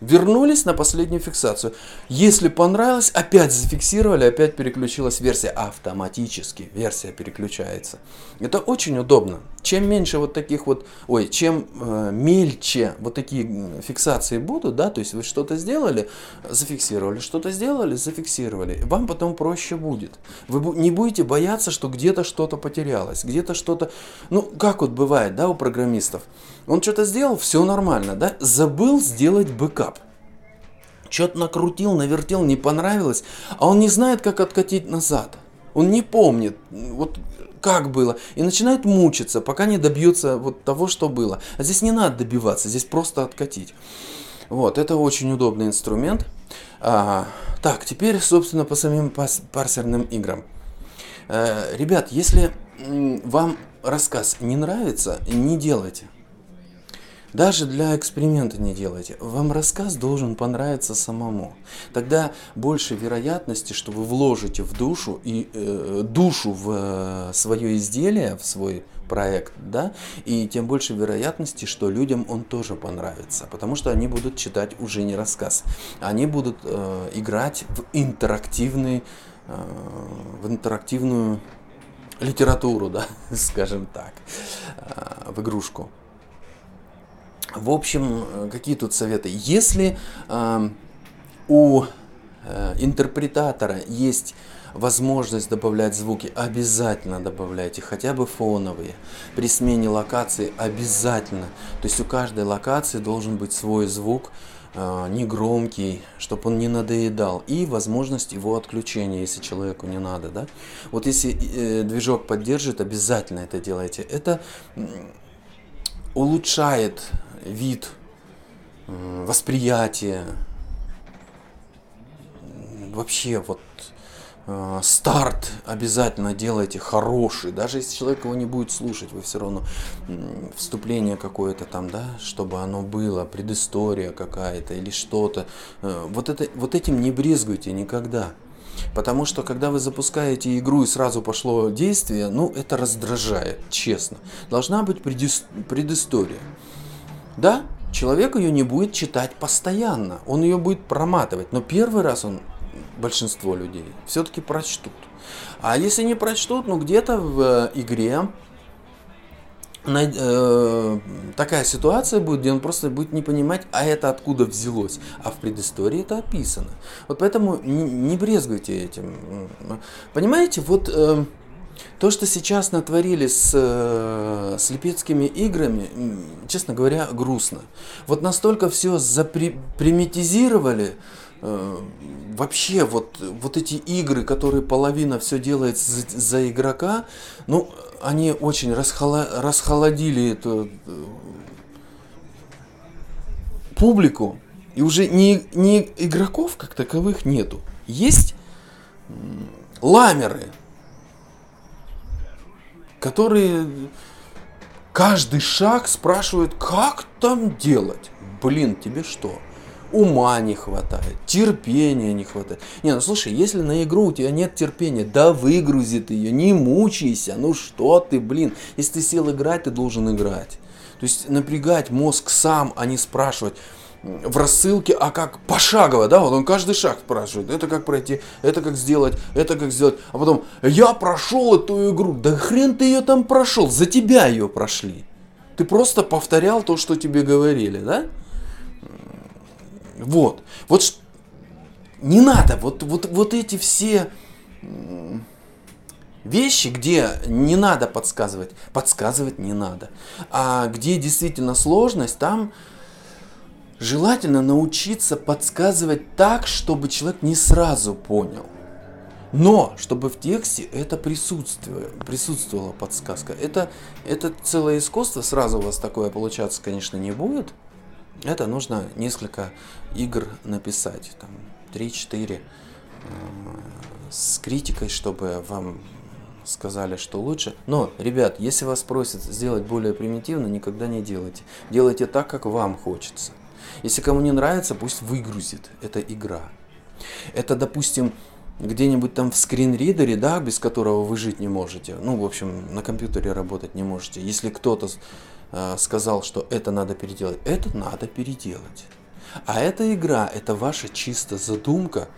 Вернулись на последнюю фиксацию. Если понравилось, опять зафиксировали, опять переключилась версия. Автоматически версия переключается. Это очень удобно. Чем меньше вот таких вот, ой, чем э, мельче вот такие фиксации будут, да, то есть вы что-то сделали, зафиксировали, что-то сделали, зафиксировали, вам потом проще будет. Вы не будете бояться, что где-то что-то потерялось, где-то что-то, ну, как вот бывает, да, у программистов. Он что-то сделал, все нормально, да, забыл сделать бэкап что-то накрутил, навертел, не понравилось, а он не знает, как откатить назад. Он не помнит, вот как было, и начинает мучиться, пока не добьется вот того, что было. А здесь не надо добиваться, здесь просто откатить. Вот, это очень удобный инструмент. А, так, теперь, собственно, по самим парсерным играм. А, ребят, если вам рассказ не нравится, не делайте. Даже для эксперимента не делайте. Вам рассказ должен понравиться самому. Тогда больше вероятности, что вы вложите в душу и э, душу в э, свое изделие, в свой проект, да, и тем больше вероятности, что людям он тоже понравится, потому что они будут читать уже не рассказ, они будут э, играть в интерактивный, э, в интерактивную литературу, да, скажем так, э, в игрушку. В общем, э, какие тут советы? Если э, у э, интерпретатора есть возможность добавлять звуки, обязательно добавляйте, хотя бы фоновые. При смене локации обязательно. То есть у каждой локации должен быть свой звук, э, негромкий, чтобы он не надоедал. И возможность его отключения, если человеку не надо. Да? Вот если э, движок поддержит, обязательно это делайте. Это улучшает вид, восприятие, вообще вот э, старт обязательно делайте хороший, даже если человек его не будет слушать, вы все равно вступление какое-то там, да, чтобы оно было, предыстория какая-то или что-то. Э, вот, это, вот этим не брезгуйте никогда. Потому что когда вы запускаете игру и сразу пошло действие, ну это раздражает, честно. Должна быть предыстория. Да, человек ее не будет читать постоянно, он ее будет проматывать, но первый раз он, большинство людей, все-таки прочтут. А если не прочтут, ну где-то в э, игре такая ситуация будет, где он просто будет не понимать, а это откуда взялось. А в предыстории это описано. Вот поэтому не, брезгуйте этим. Понимаете, вот э, то, что сейчас натворили с, э, с липецкими играми, честно говоря, грустно. Вот настолько все запримитизировали, э, вообще вот, вот эти игры, которые половина все делает за, за игрока, ну, они очень расхоло, расхолодили эту э, публику, и уже не, не игроков как таковых нету. Есть ламеры, которые каждый шаг спрашивают, как там делать. Блин, тебе что? Ума не хватает, терпения не хватает. Не, ну слушай, если на игру у тебя нет терпения, да выгрузи ты ее, не мучайся, ну что ты, блин. Если ты сел играть, ты должен играть. То есть напрягать мозг сам, а не спрашивать в рассылке, а как пошагово, да, вот он каждый шаг спрашивает, это как пройти, это как сделать, это как сделать, а потом, я прошел эту игру, да хрен ты ее там прошел, за тебя ее прошли. Ты просто повторял то, что тебе говорили, да? Вот, вот не надо, вот, вот, вот эти все вещи, где не надо подсказывать, подсказывать не надо. А где действительно сложность, там Желательно научиться подсказывать так, чтобы человек не сразу понял. Но, чтобы в тексте это присутствовало, присутствовала подсказка. Это, это целое искусство, сразу у вас такое получаться, конечно, не будет. Это нужно несколько игр написать, там 3-4, э, с критикой, чтобы вам сказали, что лучше. Но, ребят, если вас просят сделать более примитивно, никогда не делайте. Делайте так, как вам хочется. Если кому не нравится, пусть выгрузит. Это игра. Это, допустим, где-нибудь там в скринридере, да, без которого вы жить не можете. Ну, в общем, на компьютере работать не можете. Если кто-то сказал, что это надо переделать, это надо переделать. А эта игра, это ваша чисто задумка,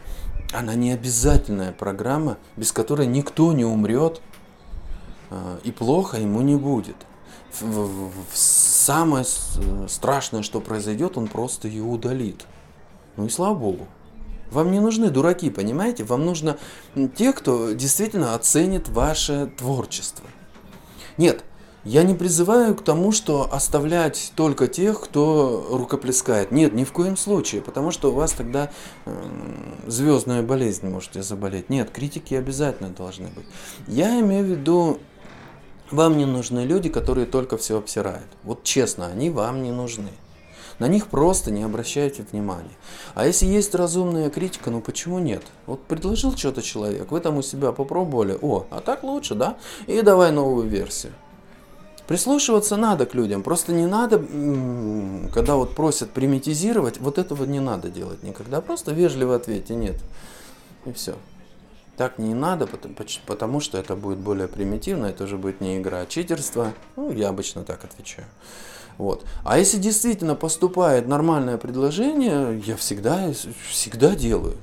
она не обязательная программа, без которой никто не умрет э, и плохо ему не будет самое страшное, что произойдет, он просто ее удалит. Ну и слава богу. Вам не нужны дураки, понимаете? Вам нужно те, кто действительно оценит ваше творчество. Нет, Я не призываю к тому, что оставлять только тех, кто рукоплескает. Нет, ни в коем случае, потому что у вас тогда э, звездная болезнь можете заболеть. Нет, критики обязательно должны быть. Я имею в виду, вам не нужны люди, которые только все обсирают. Вот честно, они вам не нужны. На них просто не обращайте внимания. А если есть разумная критика, ну почему нет? Вот предложил что-то человек, вы там у себя попробовали, о, а так лучше, да? И давай новую версию. Прислушиваться надо к людям, просто не надо, когда вот просят примитизировать, вот этого не надо делать никогда, просто вежливо ответьте нет. И все. Так не надо, потому, что это будет более примитивно, это уже будет не игра, а читерство. Ну, я обычно так отвечаю. Вот. А если действительно поступает нормальное предложение, я всегда, всегда делаю.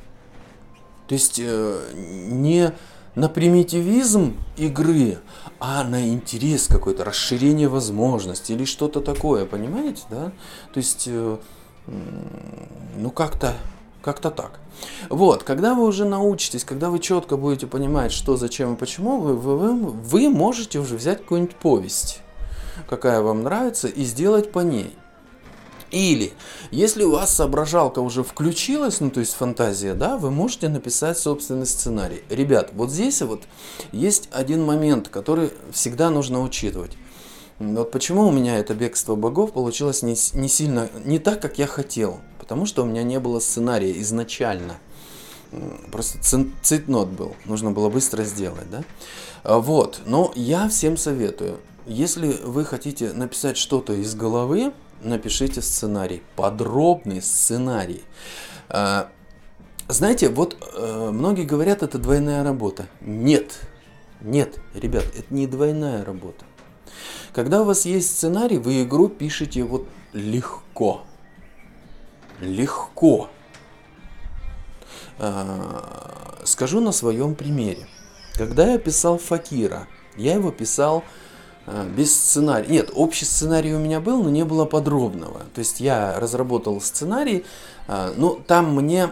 То есть э, не на примитивизм игры, а на интерес какой-то, расширение возможностей или что-то такое, понимаете, да? То есть, э, ну как-то как-то так. Вот, когда вы уже научитесь, когда вы четко будете понимать, что, зачем и почему, вы, вы, вы, можете уже взять какую-нибудь повесть какая вам нравится, и сделать по ней. Или, если у вас соображалка уже включилась, ну то есть фантазия, да, вы можете написать собственный сценарий. Ребят, вот здесь вот есть один момент, который всегда нужно учитывать. Вот почему у меня это бегство богов получилось не, не сильно, не так, как я хотел. Потому что у меня не было сценария изначально. Просто цитнот был. Нужно было быстро сделать, да? А, вот. Но я всем советую. Если вы хотите написать что-то из головы, напишите сценарий, подробный сценарий. А, знаете, вот э, многие говорят, это двойная работа. Нет, нет, ребят, это не двойная работа. Когда у вас есть сценарий, вы игру пишете вот легко. Легко. А, скажу на своем примере. Когда я писал Факира, я его писал а, без сценария. Нет, общий сценарий у меня был, но не было подробного. То есть я разработал сценарий, а, ну там мне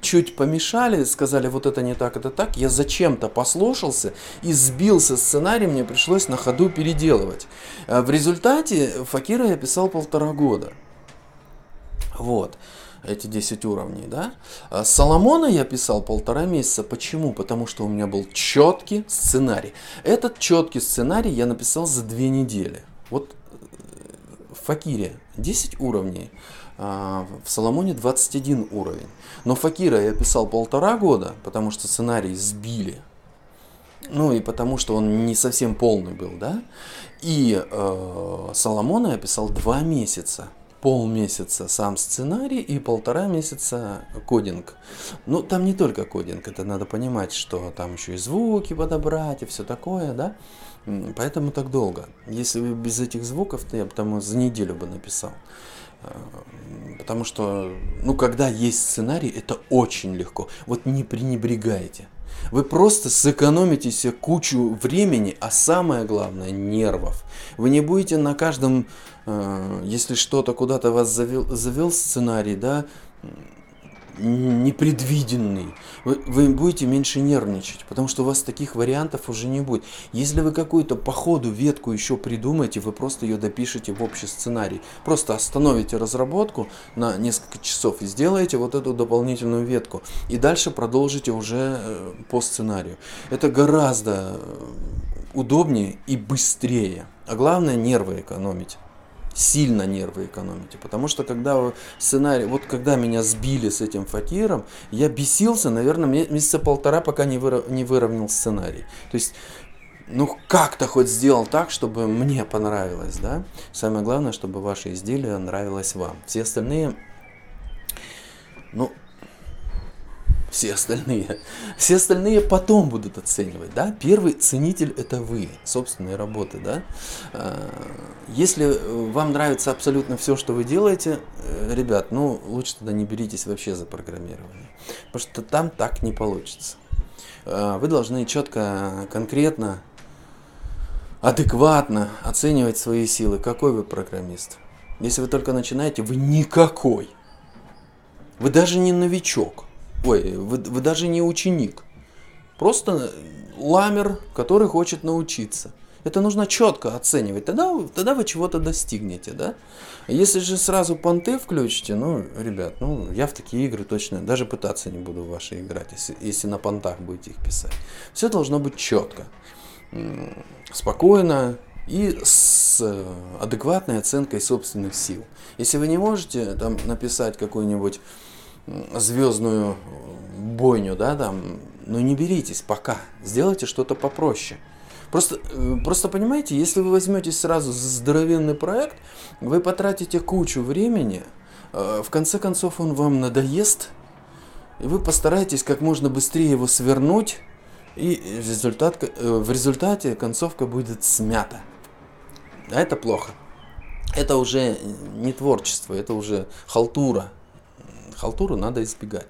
чуть помешали, сказали, вот это не так, это так. Я зачем-то послушался и сбился сценарий, мне пришлось на ходу переделывать. А, в результате Факира я писал полтора года. Вот эти 10 уровней, да. А Соломона я писал полтора месяца. Почему? Потому что у меня был четкий сценарий. Этот четкий сценарий я написал за две недели. Вот э, в Факире 10 уровней, а в Соломоне 21 уровень. Но Факира я писал полтора года, потому что сценарий сбили. Ну и потому что он не совсем полный был, да. И э, Соломона я писал два месяца полмесяца сам сценарий и полтора месяца кодинг. Ну, там не только кодинг, это надо понимать, что там еще и звуки подобрать и все такое, да. Поэтому так долго. Если бы без этих звуков, то я бы там за неделю бы написал. Э, потому что, ну, когда есть сценарий, это очень легко. Вот не пренебрегайте. Вы просто сэкономите себе кучу времени, а самое главное нервов. Вы не будете на каждом если что-то куда-то вас завел, завел сценарий, да, непредвиденный, вы, вы будете меньше нервничать, потому что у вас таких вариантов уже не будет. Если вы какую-то по ходу ветку еще придумаете, вы просто ее допишете в общий сценарий. Просто остановите разработку на несколько часов и сделаете вот эту дополнительную ветку. И дальше продолжите уже э, по сценарию. Это гораздо э, удобнее и быстрее. А главное нервы экономить сильно нервы экономите. Потому что когда сценарий, вот когда меня сбили с этим факиром, я бесился, наверное, месяца полтора, пока не, выров, не выровнял сценарий. То есть ну как-то хоть сделал так, чтобы мне понравилось, да? Самое главное, чтобы ваше изделие нравилось вам. Все остальные, ну, все остальные. Все остальные потом будут оценивать, да. Первый ценитель это вы, собственные работы, да. А, если вам нравится абсолютно все, что вы делаете, э, ребят, ну лучше тогда не беритесь вообще за программирование, потому что там так не получится. А, вы должны четко, конкретно, адекватно оценивать свои силы. Какой вы программист? Если вы только начинаете, вы никакой. Вы даже не новичок. Ой, вы, вы даже не ученик. Просто ламер, который хочет научиться. Это нужно четко оценивать. Тогда, тогда вы чего-то достигнете, да? Если же сразу понты включите, ну, ребят, ну, я в такие игры точно даже пытаться не буду в ваши играть, если, если на понтах будете их писать. Все должно быть четко, спокойно и с адекватной оценкой собственных сил. Если вы не можете там написать какую-нибудь звездную бойню, да, там, ну не беритесь пока, сделайте что-то попроще. Просто, э, просто понимаете, если вы возьметесь сразу за здоровенный проект, вы потратите кучу времени, э, в конце концов он вам надоест, и вы постараетесь как можно быстрее его свернуть, и результат, э, в результате концовка будет смята. А это плохо. Это уже не творчество, это уже халтура, халтуру надо избегать.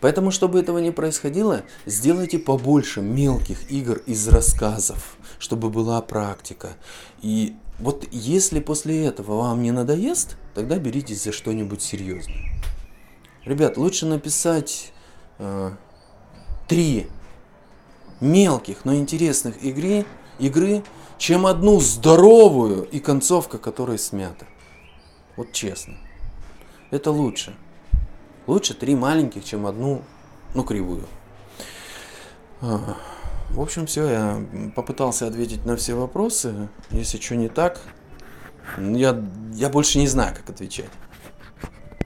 Поэтому, чтобы этого не происходило, сделайте побольше мелких игр из рассказов, чтобы была практика. И вот если после этого вам не надоест, тогда беритесь за что-нибудь серьезное. Ребят, лучше написать э, три мелких, но интересных игры, игры, чем одну здоровую и концовка которой смята. Вот честно. Это лучше. Лучше три маленьких, чем одну, ну, кривую. А, в общем, все, я попытался ответить на все вопросы. Если что не так, я, я больше не знаю, как отвечать.